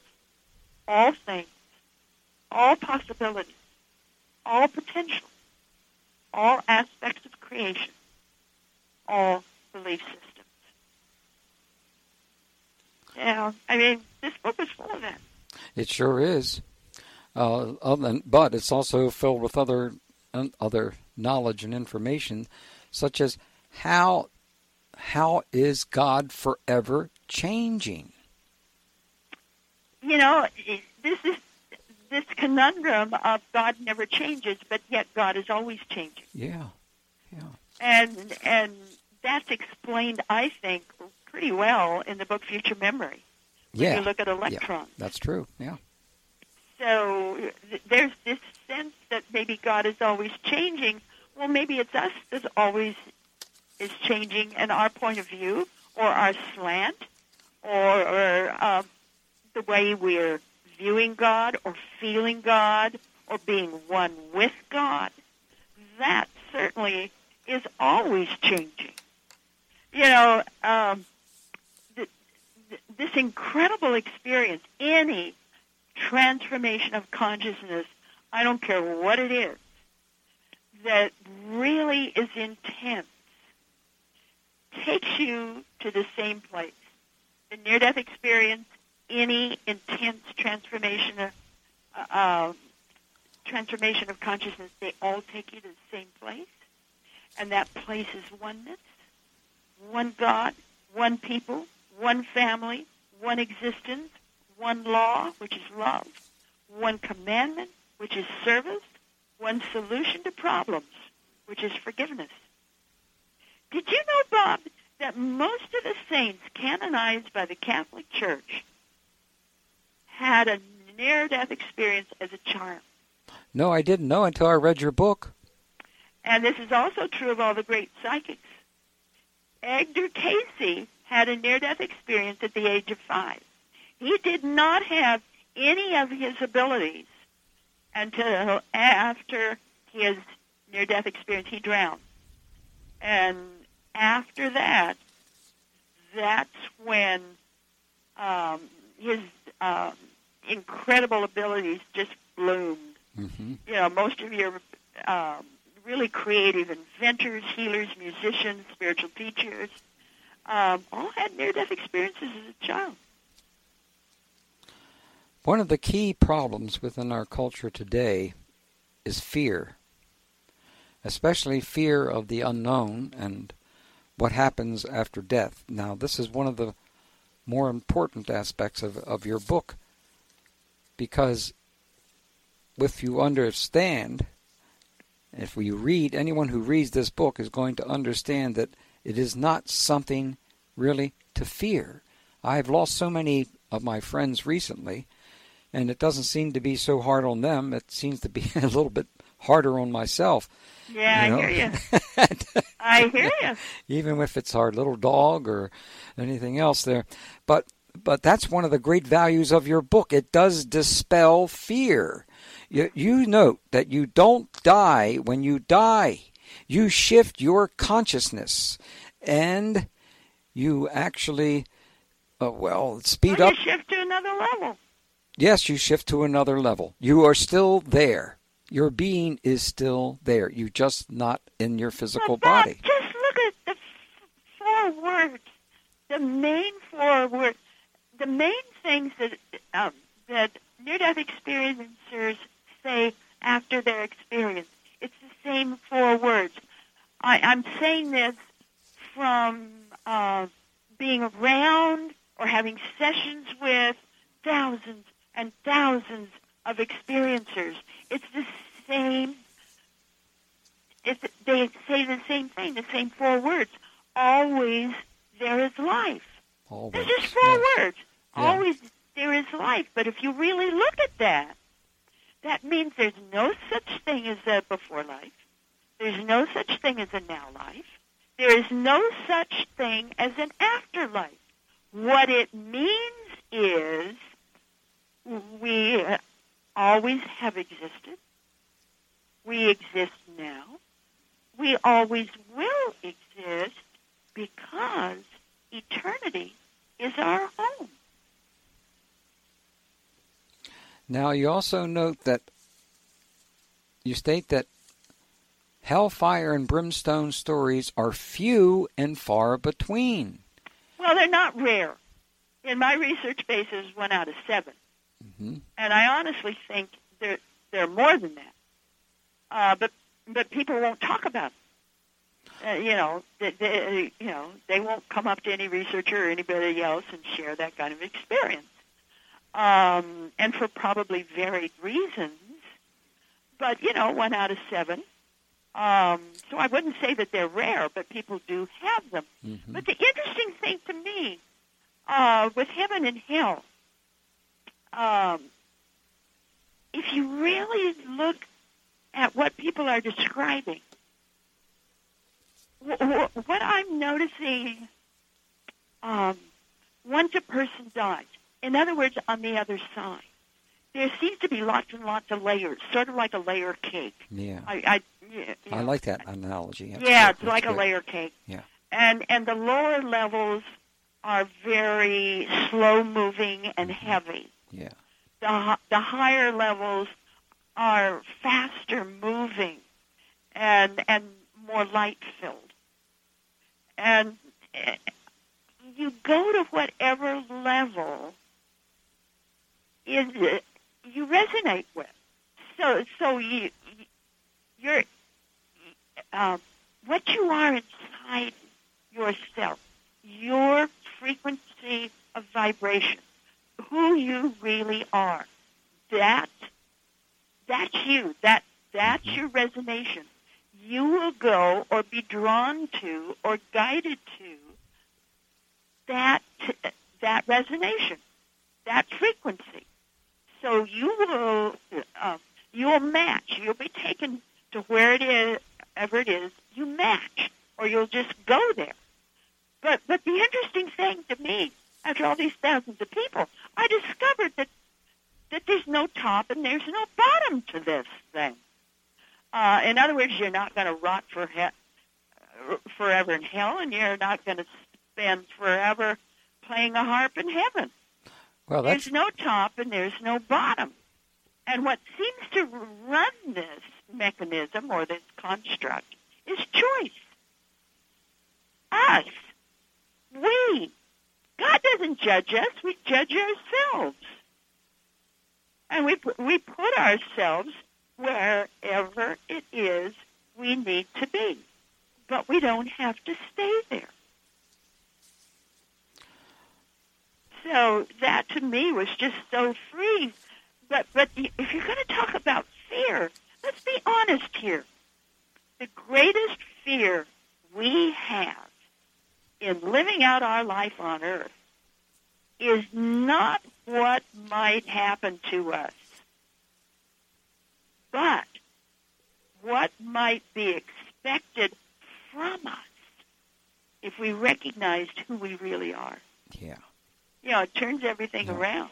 all things, all possibilities, all potential, all aspects of creation, all belief systems. Yeah, I mean, this book is full of that. It sure is. Uh, but it's also filled with other other knowledge and information, such as how how is God forever changing? You know, this is this conundrum of God never changes, but yet God is always changing. Yeah, yeah. And and that's explained, I think, pretty well in the book Future Memory. Yeah. you look at electrons. Yeah, that's true. Yeah. So th- there's this sense that maybe God is always changing. Well, maybe it's us that always is changing in our point of view or our slant or, or uh, the way we're viewing God or feeling God or being one with God. That certainly is always changing. You know, um, th- th- this incredible experience, any transformation of consciousness, I don't care what it is, that really is intense, takes you to the same place. The near-death experience, any intense transformation of uh, transformation of consciousness, they all take you to the same place, and that place is oneness, one God, one people, one family, one existence, one law, which is love, one commandment, which is service, one solution to problems, which is forgiveness. Did you know, Bob, that most of the saints canonized by the Catholic Church had a near-death experience as a child? No, I didn't know until I read your book. And this is also true of all the great psychics. Edgar Cayce had a near-death experience at the age of five. He did not have any of his abilities until after his near-death experience. He drowned. And after that, that's when um, his um, incredible abilities just bloomed. Mm-hmm. You know, most of your um, really creative inventors, healers, musicians, spiritual teachers, um, all had near-death experiences as a child. One of the key problems within our culture today is fear, especially fear of the unknown and what happens after death. Now, this is one of the more important aspects of, of your book because if you understand, if we read, anyone who reads this book is going to understand that it is not something really to fear. I've lost so many of my friends recently and it doesn't seem to be so hard on them. It seems to be a little bit harder on myself. Yeah, you know? I hear you. I hear you. Even if it's our little dog or anything else there, but but that's one of the great values of your book. It does dispel fear. You, you note that you don't die when you die. You shift your consciousness, and you actually, uh, well, speed well, up. You shift to another level. Yes, you shift to another level. You are still there. Your being is still there. You're just not in your physical Bob, body. Just look at the four words. The main four words. The main things that um, that near-death experiencers say after their experience. It's the same four words. I, I'm saying this from uh, being around or having sessions with thousands and thousands of experiencers. It's the same. It's, they say the same thing, the same four words. Always there is life. Always. There's just four yeah. words. Yeah. Always there is life. But if you really look at that, that means there's no such thing as a before life. There's no such thing as a now life. There is no such thing as an afterlife. What it means is we always have existed. We exist now. We always will exist because eternity is our home. Now, you also note that you state that hellfire and brimstone stories are few and far between. Well, they're not rare. In my research basis, one out of 7 hmm and I honestly think they're they're more than that. Uh, but but people won't talk about them. Uh, you know, they, they, you know, they won't come up to any researcher or anybody else and share that kind of experience. Um, and for probably varied reasons. But you know, one out of seven. Um, so I wouldn't say that they're rare, but people do have them. hmm But the interesting thing to me uh, with heaven and hell, um, if you really look at what people are describing, wh- wh- what I'm noticing um, once a person dies, in other words, on the other side, there seems to be lots and lots of layers, sort of like a layer cake. Yeah. I, I, yeah, I like that analogy. That's Yeah, good. it's That's like a layer cake. Yeah. And and the lower levels are very slow moving and Mm-hmm. heavy. Yeah. The the higher levels are faster moving and and more light filled. And eh, you go to whatever level is you resonate with. So so you you're um, what you are inside yourself, your frequency of vibration, who you really are. That that's you. That that's Mhm. your resonation. You will go or be drawn to or guided to that that resonation, that frequency. So you will uh, you will match. You'll be taken to where it is, ever it is. You match, or you'll just go there. But but the interesting thing to me, after all these thousands of people, I discovered that that there's no top and there's no bottom to this thing. Uh, in other words, you're not going to rot for he- forever in hell, and you're not going to spend forever playing a harp in heaven. Well, There's no top and there's no bottom. And what seems to run this mechanism or this construct is choice. Us. We. God doesn't judge us. We judge ourselves. And we, we put ourselves wherever it is we need to be. But we don't have to stay there. So that to me was just so free. But but if you're going to talk about fear, let's be honest here. The greatest fear we have in living out our life on earth is not what might happen to us, but what might be expected from us if we recognized who we really are. yeah. You know, it turns everything Yeah. around.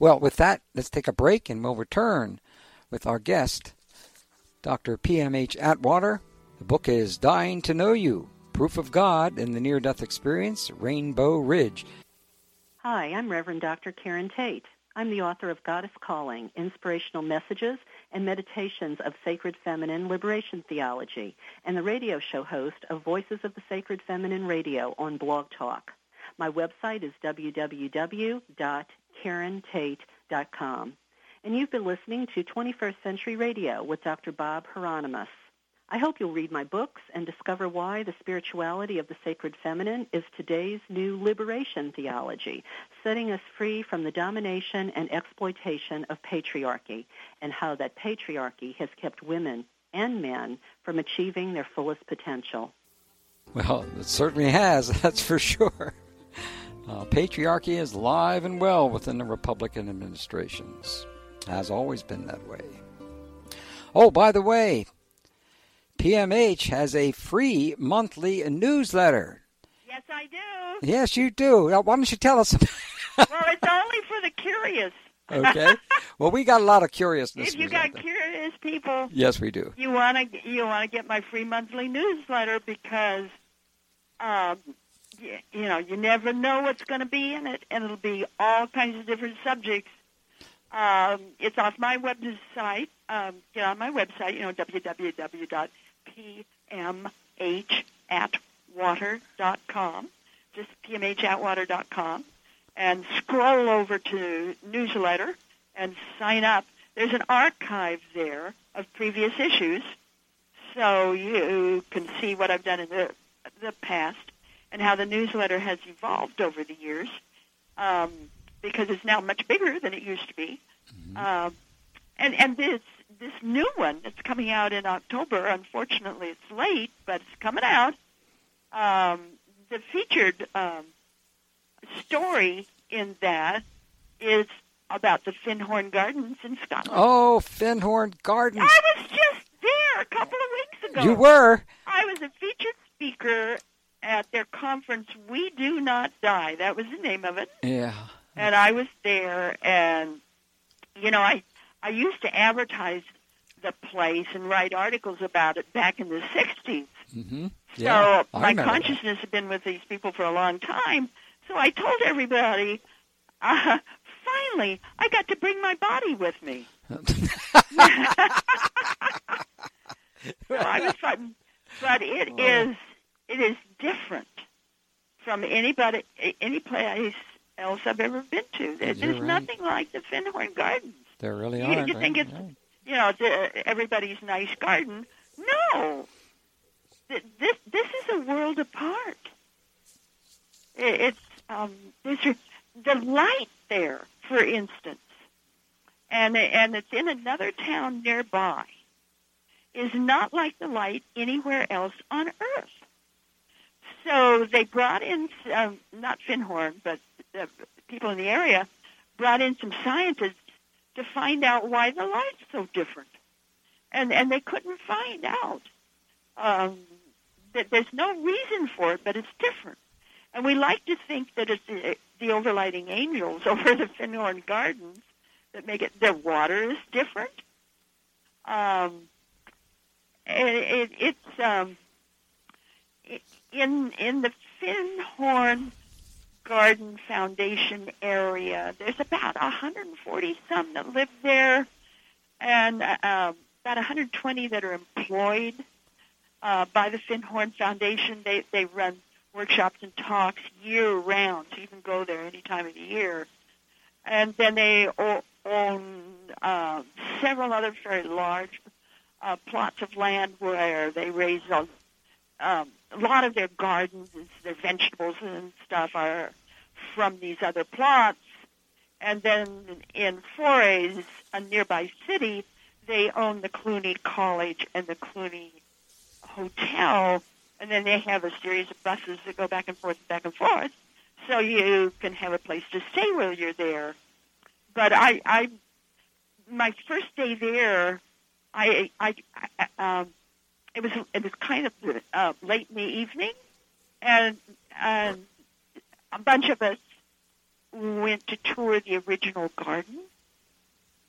Well, with that, let's take a break and we'll return with our guest, Dr. PMH Atwater. The book is Dying to Know You Proof of God in the Near Death Experience, Rainbow Ridge. Hi, I'm Reverend Dr. Karen Tate. I'm the author of Goddess Calling, Inspirational Messages and Meditations of Sacred Feminine Liberation Theology, and the radio show host of Voices of the Sacred Feminine Radio on Blog Talk. My website is www.karentate.com. And you've been listening to 21st Century Radio with Dr. Bob Hieronimus. I hope you'll read my books and discover why the spirituality of the sacred feminine is today's new liberation theology, setting us free from the domination and exploitation of patriarchy, and how that patriarchy has kept women and men from achieving their fullest potential. Well, it certainly has, that's for sure. Uh, patriarchy is live and well within the Republican administrations. Has always been that way. Oh, by the way, PMH has a free monthly newsletter. Yes, I do. Yes, you do. Now, why don't you tell us? well, it's only for the curious. okay. Well, we got a lot of curious If you got curious people, yes, we do. You want to you want to get my free monthly newsletter because, um, you, know, you never know what's going to be in it, and it'll be all kinds of different subjects. Um, it's off my website. Um, get on my website, you know, www pmhatwater.com, just pmhatwater.com, and scroll over to newsletter and sign up. There's an archive there of previous issues, so you can see what I've done in the, the past and how the newsletter has evolved over the years, um, because it's now much bigger than it used to be. Mm-hmm. Um, and and this this new one that's coming out in October. Unfortunately, it's late, but it's coming out. Um, the featured um, story in that is about the Findhorn Gardens in Scotland. Oh, Findhorn Gardens! I was just there a couple of weeks ago. You were. I was a featured speaker at their conference. We do not die. That was the name of it. Yeah. And I was there, and you know, I I used to advertise the place and write articles about it back in the 60s. Mm-hmm. Yeah, so my consciousness had been with these people for a long time. So I told everybody, uh, finally, I got to bring my body with me. so I was fun, but it is it is different from anybody any place else I've ever been to. There's right. nothing like the Findhorn Gardens. There really are. You, you think it's right. you know everybody's nice garden? No, this this is a world apart. It's um, there's the light there, for instance, and and it's in another town nearby, is not like the light anywhere else on Earth. So they brought in um, not Findhorn, but uh, people in the area brought in some scientists to find out why the light's so different. And, and they couldn't find out. Um, that there's no reason for it, but it's different. And we like to think that it's the, the overlighting angels over the Findhorn Gardens that make it, the water is different. Um, it, it, it's um, in in the Findhorn Garden Foundation area. There's about 140 some that live there, and uh, about 120 that are employed uh, by the Findhorn Foundation. They they run workshops and talks year round, so you can go there any time of the year. And then they own uh, several other very large uh, plots of land where they raise a, um, a lot of their gardens, their vegetables and stuff are from these other plots. And then in Forres, a nearby city, they own the Cluny College and the Cluny Hotel. And then they have a series of buses that go back and forth, back and forth. So you can have a place to stay while you're there. But I, I, my first day there, I, I, I um, it was it was kind of uh, late in the evening, and and a bunch of us went to tour the original garden.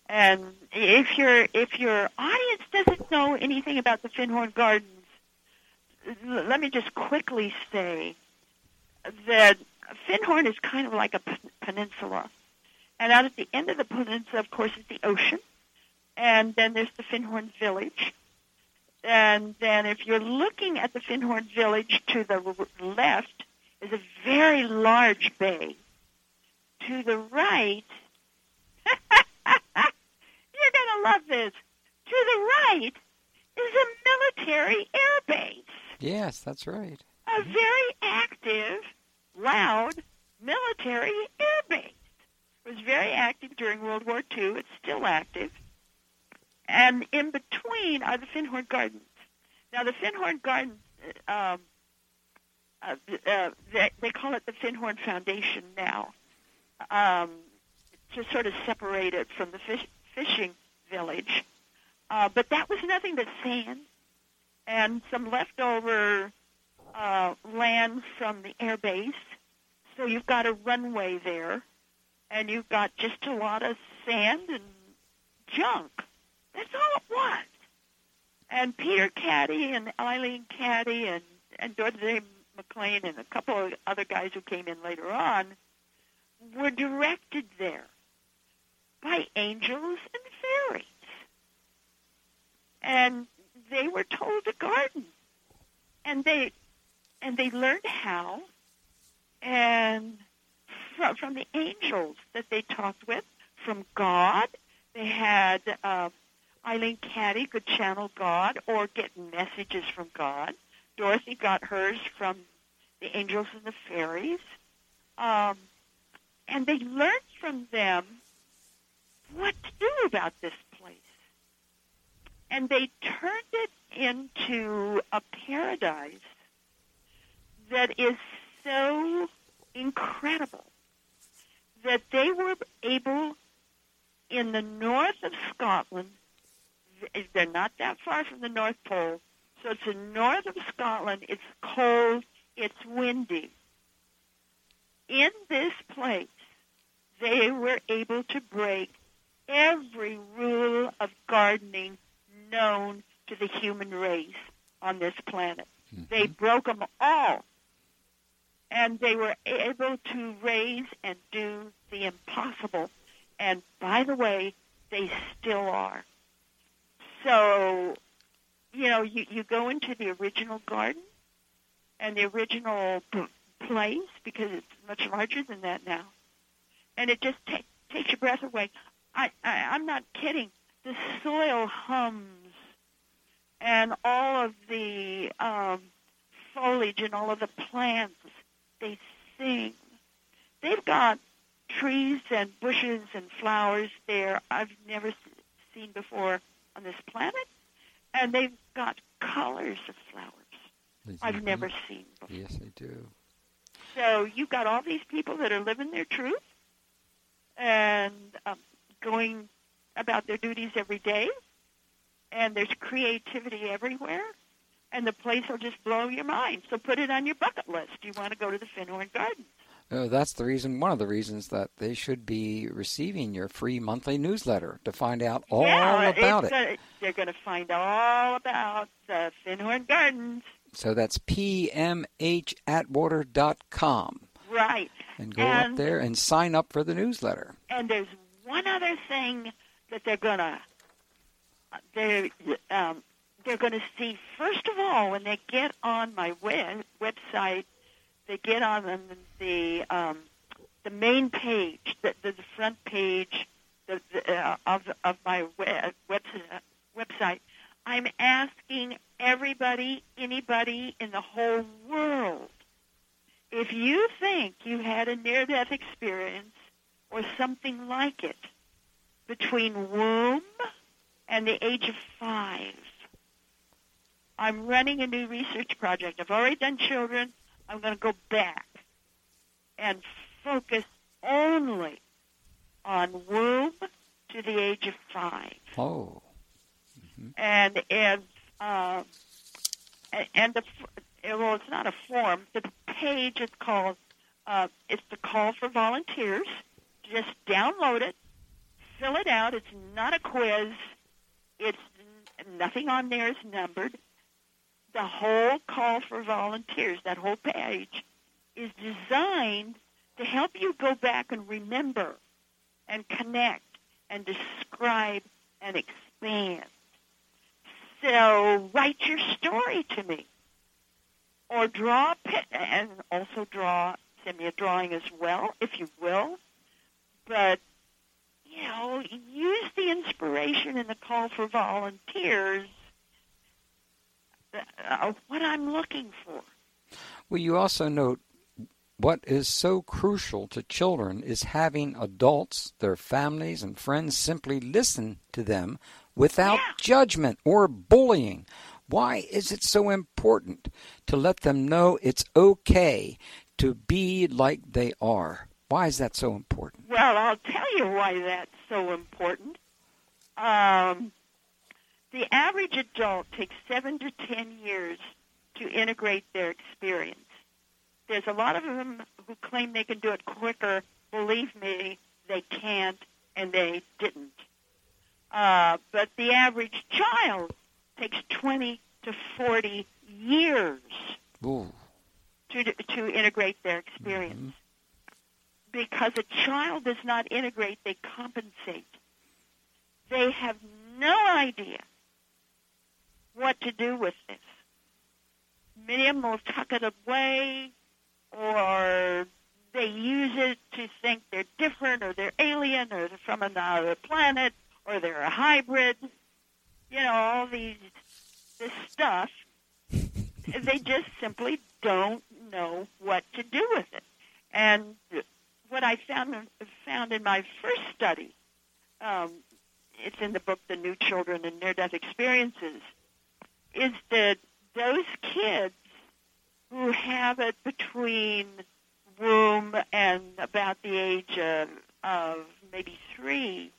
And if your if your audience doesn't know anything about the Findhorn Gardens, l- let me just quickly say that Findhorn is kind of like a p- peninsula, and out at the end of the peninsula, of course, is the ocean, and then there's the Findhorn Village, and then if you're looking at the Findhorn Village to the left is a very large bay. To the right, you're going to love this. To the right is a military air base. Yes, that's right. A mm-hmm. very active, loud military air base. It was very active during World War II. It's still active. And in between are the Findhorn Gardens. Now, the Findhorn Gardens, um, uh, uh, they, they call it the Findhorn Foundation now, um, to sort of separate it from the fish, fishing village. Uh, but that was nothing but sand and some leftover uh, land from the air base. So you've got a runway there, and you've got just a lot of sand and junk. That's all it was. And Peter Caddy and Eileen Caddy and, and Dorothy Maclean and a couple of other guys who came in later on were directed there by angels and fairies. And they were told to garden. And they and they learned how and from, from the angels that they talked with, from God. They had uh, Eileen Caddy could channel God or get messages from God. Dorothy got hers from the angels and the fairies. Um, and they learned from them what to do about this place. And they turned it into a paradise that is so incredible that they were able in the north of Scotland, they're not that far from the North Pole, so it's the north of Scotland, it's cold, it's windy. In this place, they were able to break every rule of gardening known to the human race on this planet. Mm-hmm. They broke them all and they were able to raise and do the impossible. And by the way, they still are. So, you know, you, you go into the original garden and the original p- place because it's much larger than that now, and it just ta- takes your breath away. I, I I'm not kidding. The soil hums, and all of the um, foliage and all of the plants they sing. They've got trees and bushes and flowers there I've never seen before on this planet, and they've got colors of flowers I've never seen before. Yes, they do. So you've got all these people that are living their truth and um, going about their duties every day, and there's creativity everywhere and the place will just blow your mind. So put it on your bucket list. You want to go to the Findhorn Gardens. Oh, that's the reason. One of the reasons that they should be receiving your free monthly newsletter to find out all yeah, about it. Gonna, they're going to find all about the Findhorn Gardens. So that's pmhatwater.com. Right. And go and, up there and sign up for the newsletter. And there's one other thing that they're going to. They um, they're going to see, first of all, when they get on my web, website, they get on the, the, um, the main page, the, the, the front page the, the, uh, of, of my web, web, website. I'm asking everybody, anybody in the whole world, if you think you had a near-death experience or something like it between womb and the age of five, I'm running a new research project. I've already done children. I'm going to go back and focus only on womb to the age of five. Oh. Mm-hmm. And and uh, and the well, it's not a form. The page is called. Uh, it's the call for volunteers. Just download it, fill it out. It's not a quiz. It's nothing on there is numbered the whole call for volunteers, that whole page, is designed to help you go back and remember and connect and describe and expand. So write your story to me. Or draw, and also draw, send me a drawing as well, if you will. But, you know, use the inspiration in the call for volunteers uh, what I'm looking for. Well, you also note what is so crucial to children is having adults, their families, and friends simply listen to them without Yeah. judgment or bullying. Why is it so important to let them know it's okay to be like they are? Why is that so important? Well, I'll tell you why that's so important. Um, the average adult takes seven to ten years to integrate their experience. There's a lot of them who claim they can do it quicker. Believe me, they can't, and they didn't. Uh, but the average child takes 20 to 40 years Ooh. to to integrate their experience. Because a child does not integrate, they compensate. They have no idea what to do with this. Many of them will tuck it away, or they use it to think they're different, or they're alien, or they're from another planet, or they're a hybrid. You know, all these this stuff they just simply don't know what to do with it. And what I found found in my first study, um, it's in the book "The New Children and Near-Death Experiences," is that those kids who have it between womb and about the age of, of maybe three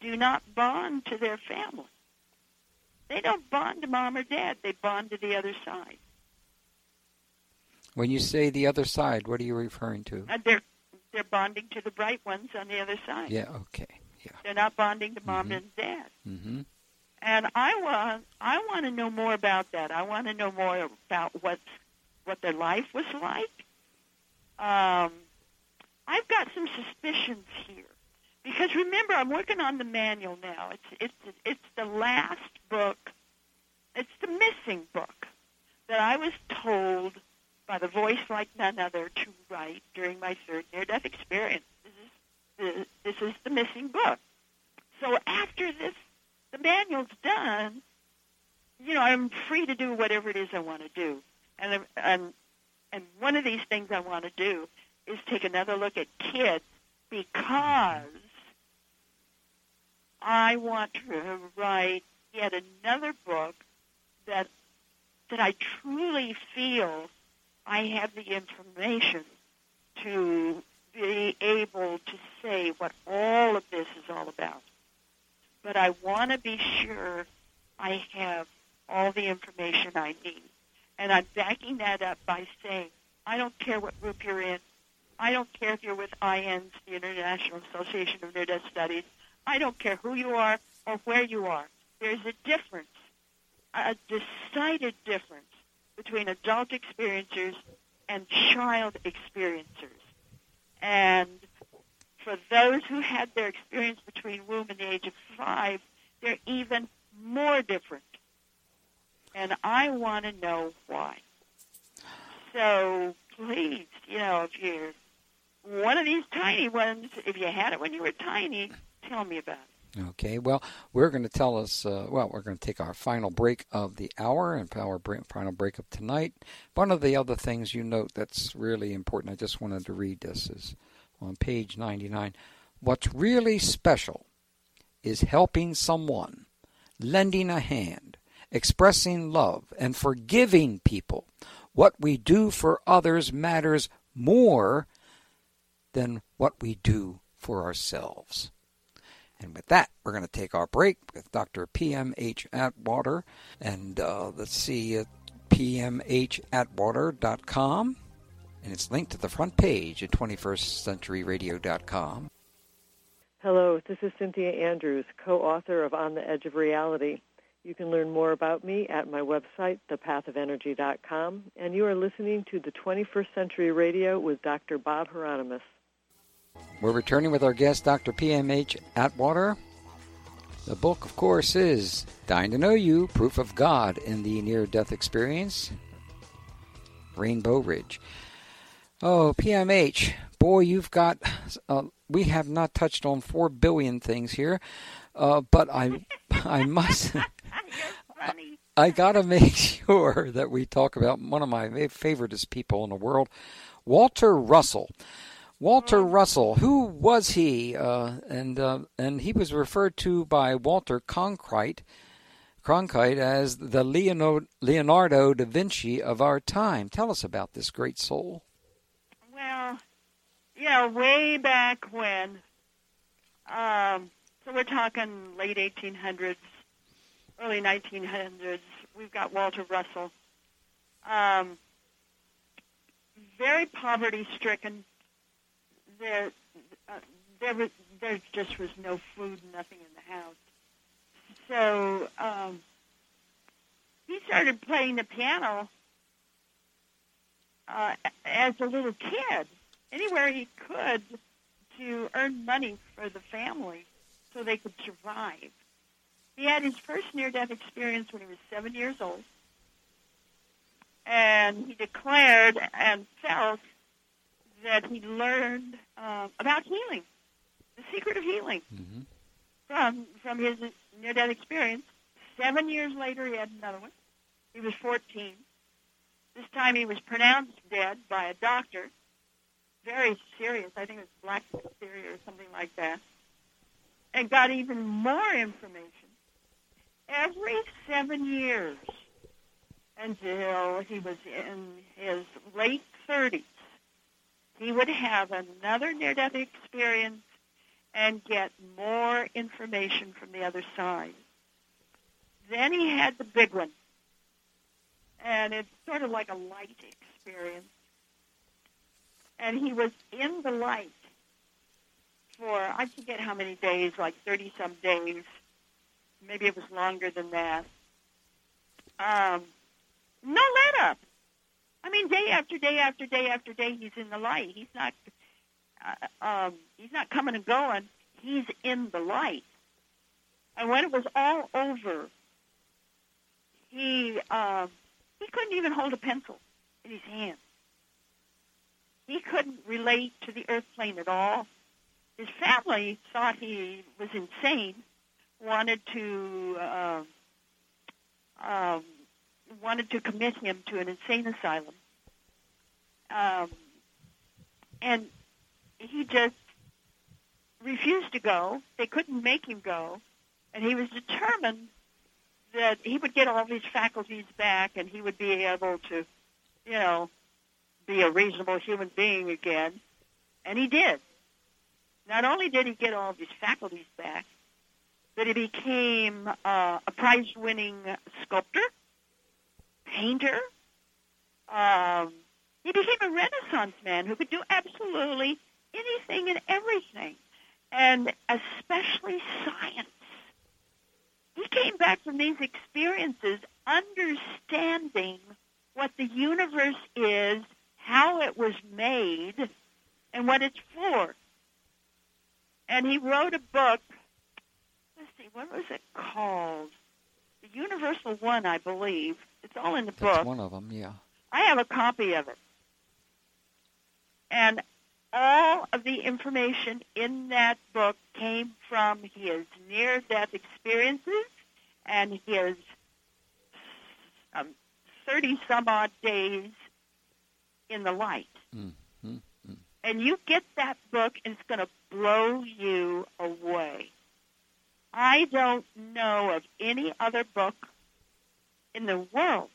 do not bond to their family. They don't bond to mom or dad. They bond to the other side. When you say the other side, what are you referring to? And they're they're bonding to the bright ones on the other side. Yeah, okay. Yeah. They're not bonding to mom Mhm. and dad. Mm-hmm. And I want I want to know more about that. I want to know more about what what their life was like. Um, I've got some suspicions here because remember I'm working on the manual now. It's it's it's the last book. It's the missing book that I was told by the voice like none other to write during my third near-death experience. This is the, this is the missing book. So after this the manual's done, you know, I'm free to do whatever it is I want to do. And and and one of these things I want to do is take another look at kids because I want to write yet another book that that I truly feel I have the information to be able to say what all of this is all about but I want to be sure I have all the information I need. And I'm backing that up by saying, I don't care what group you're in. I don't care if you're with IANDS, the International Association of Near-Death Studies. I don't care who you are or where you are. There's a difference, a decided difference between adult experiencers and child experiencers. And for those who had their experience between womb and the age of five, they're even more different. And I want to know why. So please, you know, if you're one of these tiny ones, if you had it when you were tiny, tell me about it. Okay, well, we're going to tell us, uh, well, we're going to take our final break of the hour and our break, final break of tonight. One of the other things you note that's really important, I just wanted to read this, is on page 99. What's really special is helping someone, lending a hand, expressing love, and forgiving people. What we do for others matters more than what we do for ourselves. And with that, we're going to take our break with Dr. PMH Atwater. And uh, let's see, uh, pmhatwater.com. And it's linked to the front page at 21stcenturyradio.com. Hello, this is Synthia Andrews, co-author of On the Edge of Reality. You can learn more about me at my website, thepathofenergy.com, and you are listening to the 21st Century Radio with Dr. Bob Hieronimus. We're returning with our guest, Dr. PMH Atwater. The book, of course, is Dying to Know You Proof of God in the Near Death Experience, Rainbow Ridge. Oh, PMH, boy, you've got. Uh, we have not touched on four billion things here, uh, but I, I must. I got to make sure that we talk about one of my favoriteest people in the world, Walter Russell. Walter mm. Russell, who was he? Uh, and uh, and he was referred to by Walter Cronkite, Cronkite as the Leonardo, Leonardo da Vinci of our time. Tell us about this great soul. Well, know, way back when, um, so we're talking late 1800s, early 1900s. We've got Walter Russell. Um, very poverty-stricken. There, uh, there was there just was no food, nothing in the house. So um, he started playing the piano uh, as a little kid, anywhere he could to earn money for the family so they could survive. He had his first near-death experience when he was seven years old, and he declared and felt that he learned uh, about healing, the secret of healing, mm-hmm. from from his near-death experience. Seven years later, he had another one. He was 14. This time, he was pronounced dead by a doctor. Very serious. I think it was black diphtheria or something like that and got even more information every seven years until he was in his late 30s. He would have another near-death experience and get more information from the other side. Then he had the big one, and it's sort of like a light experience. And he was in the light for I forget how many days, like thirty some days. Maybe it was longer than that. Um, no let up. I mean, day after day after day after day, he's in the light. He's not. Uh, um, he's not coming and going. He's in the light. And when it was all over, he um, he couldn't even hold a pencil in his hand. He couldn't relate to the earth plane at all his family thought he was insane, wanted to uh, um, wanted to commit him to an insane asylum, um, and he just refused to go. They couldn't make him go, and he was determined that he would get all his faculties back, and he would be able to, you know, be a reasonable human being again. And he did. Not only did he get all of his faculties back, but he became uh, a prize-winning sculptor, painter. Um, he became a Renaissance man who could do absolutely anything and everything, and especially science. He came back from these experiences understanding what the universe is, how it was made, and what it's for and he wrote a book. Let's see, what was it called? The Universal One, I believe. It's all in the That's book. one of them, yeah. I have a copy of it. And all of the information in that book came from his near-death experiences and his um, 30 some odd days in the light. Mm and you get that book and it's going to blow you away. I don't know of any other book in the world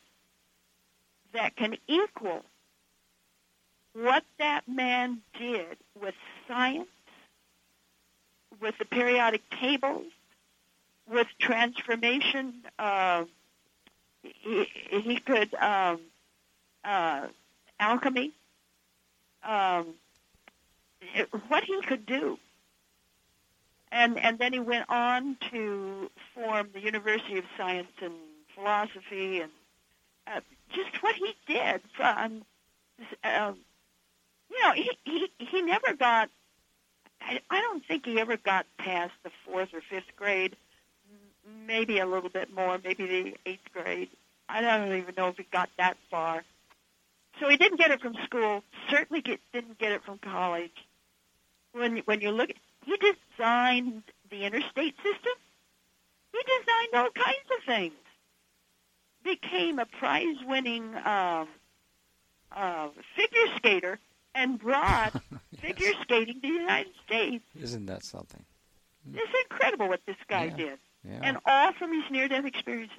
that can equal what that man did with science, with the periodic tables, with transformation. Uh, he, he could um, uh, alchemy. Um, what he could do. And and then he went on to form the University of Science and Philosophy, and uh, just what he did from, um, you know, he he he never got. I, I don't think he ever got past the fourth or fifth grade. Maybe a little bit more, maybe the eighth grade. I don't even know if he got that far. So he didn't get it from school. Certainly get, didn't get it from college when when you look, he designed the interstate system. He designed all kinds of things. became a prize-winning um, uh, figure skater and brought Yes. figure skating to the United States. Isn't that something? It's incredible what this guy Yeah. did, Yeah. and all from his near-death experiences.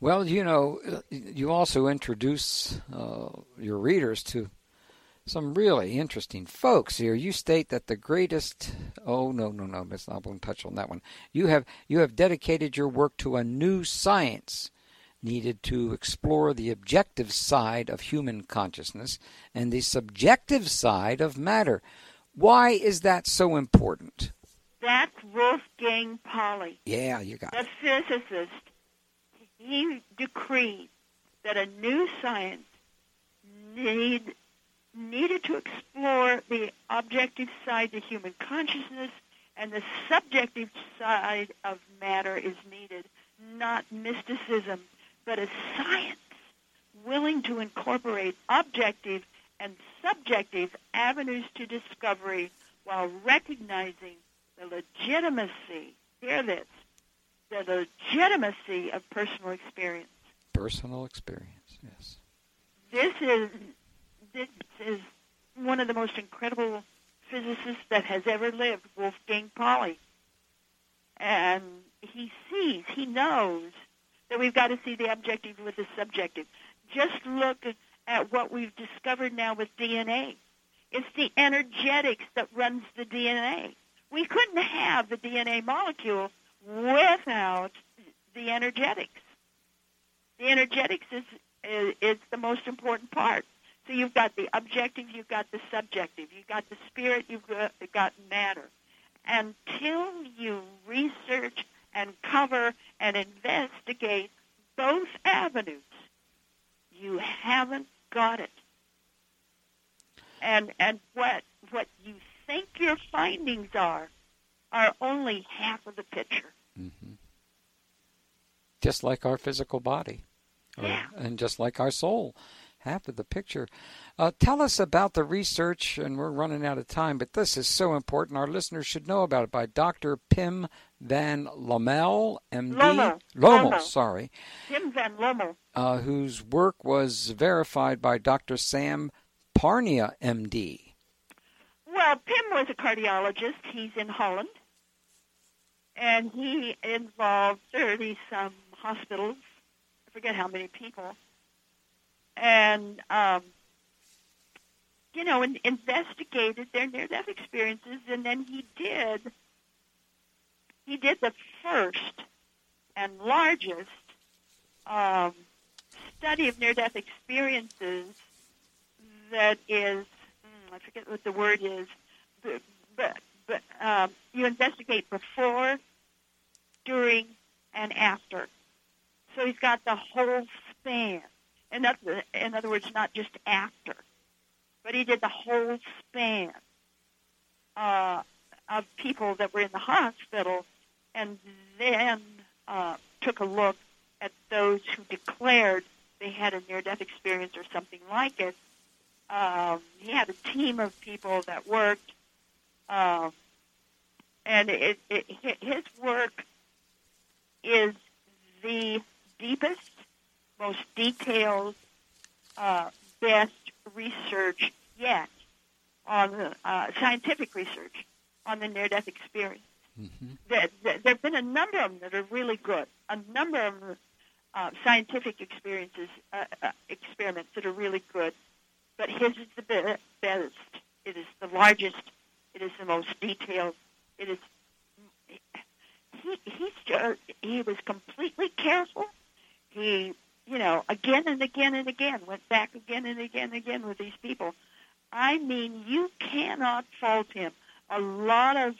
Well, you know, you also introduce uh, your readers to some really interesting folks here. You state that the greatest. Oh no, no, no, Miss I won't touch on that one. You have you have dedicated your work to a new science needed to explore the objective side of human consciousness and the subjective side of matter. Why is that so important? That's Wolfgang Pauli. Yeah, you got the it. physicist, he decreed that a new science need, needed to explore the objective side of human consciousness and the subjective side of matter is needed, not mysticism, but a science willing to incorporate objective and subjective avenues to discovery while recognizing the legitimacy, hear this, the legitimacy of personal experience. Personal experience. Yes. This is this is one of the most incredible physicists that has ever lived, Wolfgang Pauli. And he sees, he knows that we've got to see the objective with the subjective. Just look at what we've discovered now with DNA. It's the energetics that runs the DNA. We couldn't have the DNA molecule without the energetics. The energetics is, is, is the most important part. So you've got the objective, you've got the subjective, you've got the spirit, you've got, got matter. Until you research and cover and investigate both avenues, you haven't got it. And and what what you think your findings are are only half of the picture. Mm-hmm. Just like our physical body, or- Yeah. and just like our soul, half of the picture. Uh, tell us about the research, and we're running out of time, but this is so important. Our listeners should know about it by Dr. Pim Van Lommel, MD. Lommel. Lommel, Lommel. sorry, Pim Van Lommel. uh, whose work was verified by Dr. Sam Parnia, MD. Well, Pim was a cardiologist. He's in Holland. And he involved 30 some hospitals. I forget how many people. And, um, you know, and investigated their near death experiences. And then he did, he did the first and largest um, study of near death experiences that is, mm, I forget what the word is, but, but, but um, you investigate before, during, and after. So he's got the whole span. In other, in other words, not just after, but he did the whole span uh, of people that were in the hospital, and then uh, took a look at those who declared they had a near-death experience or something like it, um, he had a team of people that worked, um, and it, it, his work is the deepest, most detailed, uh, best research yet on the, uh, scientific research on the near-death experience. hmm There, there there have been a number of them that are really good. A number of uh, scientific experiences, uh, uh, experiments that are really good. But his is the be- best. It is the largest. It is the most detailed. It is. He he's just, he was completely careful. He you know again and again and again went back again and again and again with these people. I mean, you cannot fault him. A lot of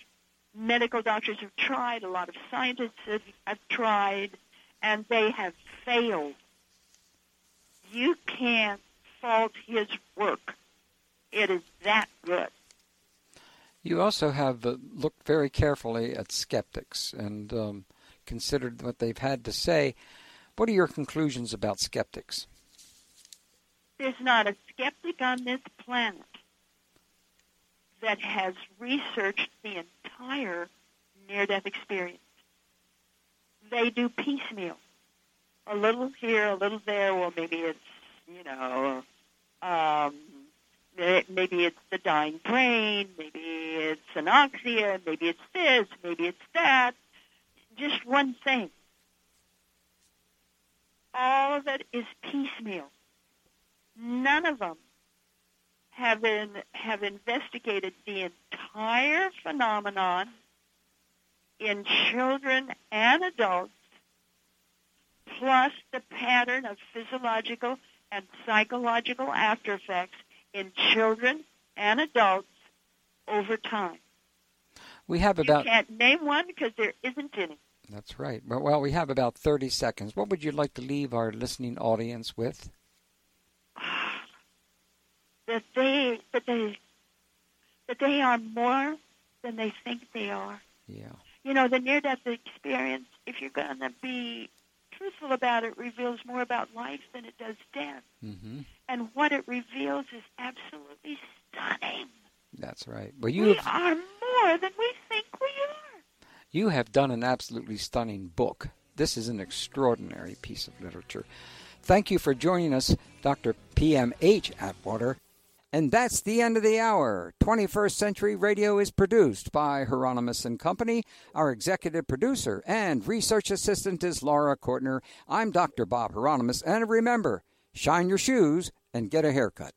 medical doctors have tried, a lot of scientists have, have tried, and they have failed. You can't fault his work. It is that good. You also have uh, looked very carefully at skeptics and um, considered what they've had to say. What are your conclusions about skeptics? There's not a skeptic on this planet that has researched the entire near-death experience. They do piecemeal. a little here, a little there. Well, maybe it's you know, um, maybe it's the dying brain, maybe it's anoxia, maybe it's this, maybe it's that. Just one thing. All of it is piecemeal. None of them have have investigated the entire phenomenon in children and adults, plus the pattern of physiological and psychological after effects in children and adults over time. We have about. You can't name one because there isn't any. That's right. Well, we have about 30 seconds. What would you like to leave our listening audience with? That they that they that they are more than they think they are. Yeah. You know, the near death experience, if you're going to be truthful about it, reveals more about life than it does death. Mm-hmm. And what it reveals is absolutely stunning. That's right. Well, you we have, are more than we think we are. You have done an absolutely stunning book. This is an extraordinary piece of literature. Thank you for joining us, Dr. P.M.H. Atwater. And that's the end of the hour. 21st Century Radio is produced by Hieronimus and Company. Our executive producer and research assistant is Laura Kortner. I'm Dr. Bob Hieronimus. And remember, shine your shoes and get a haircut.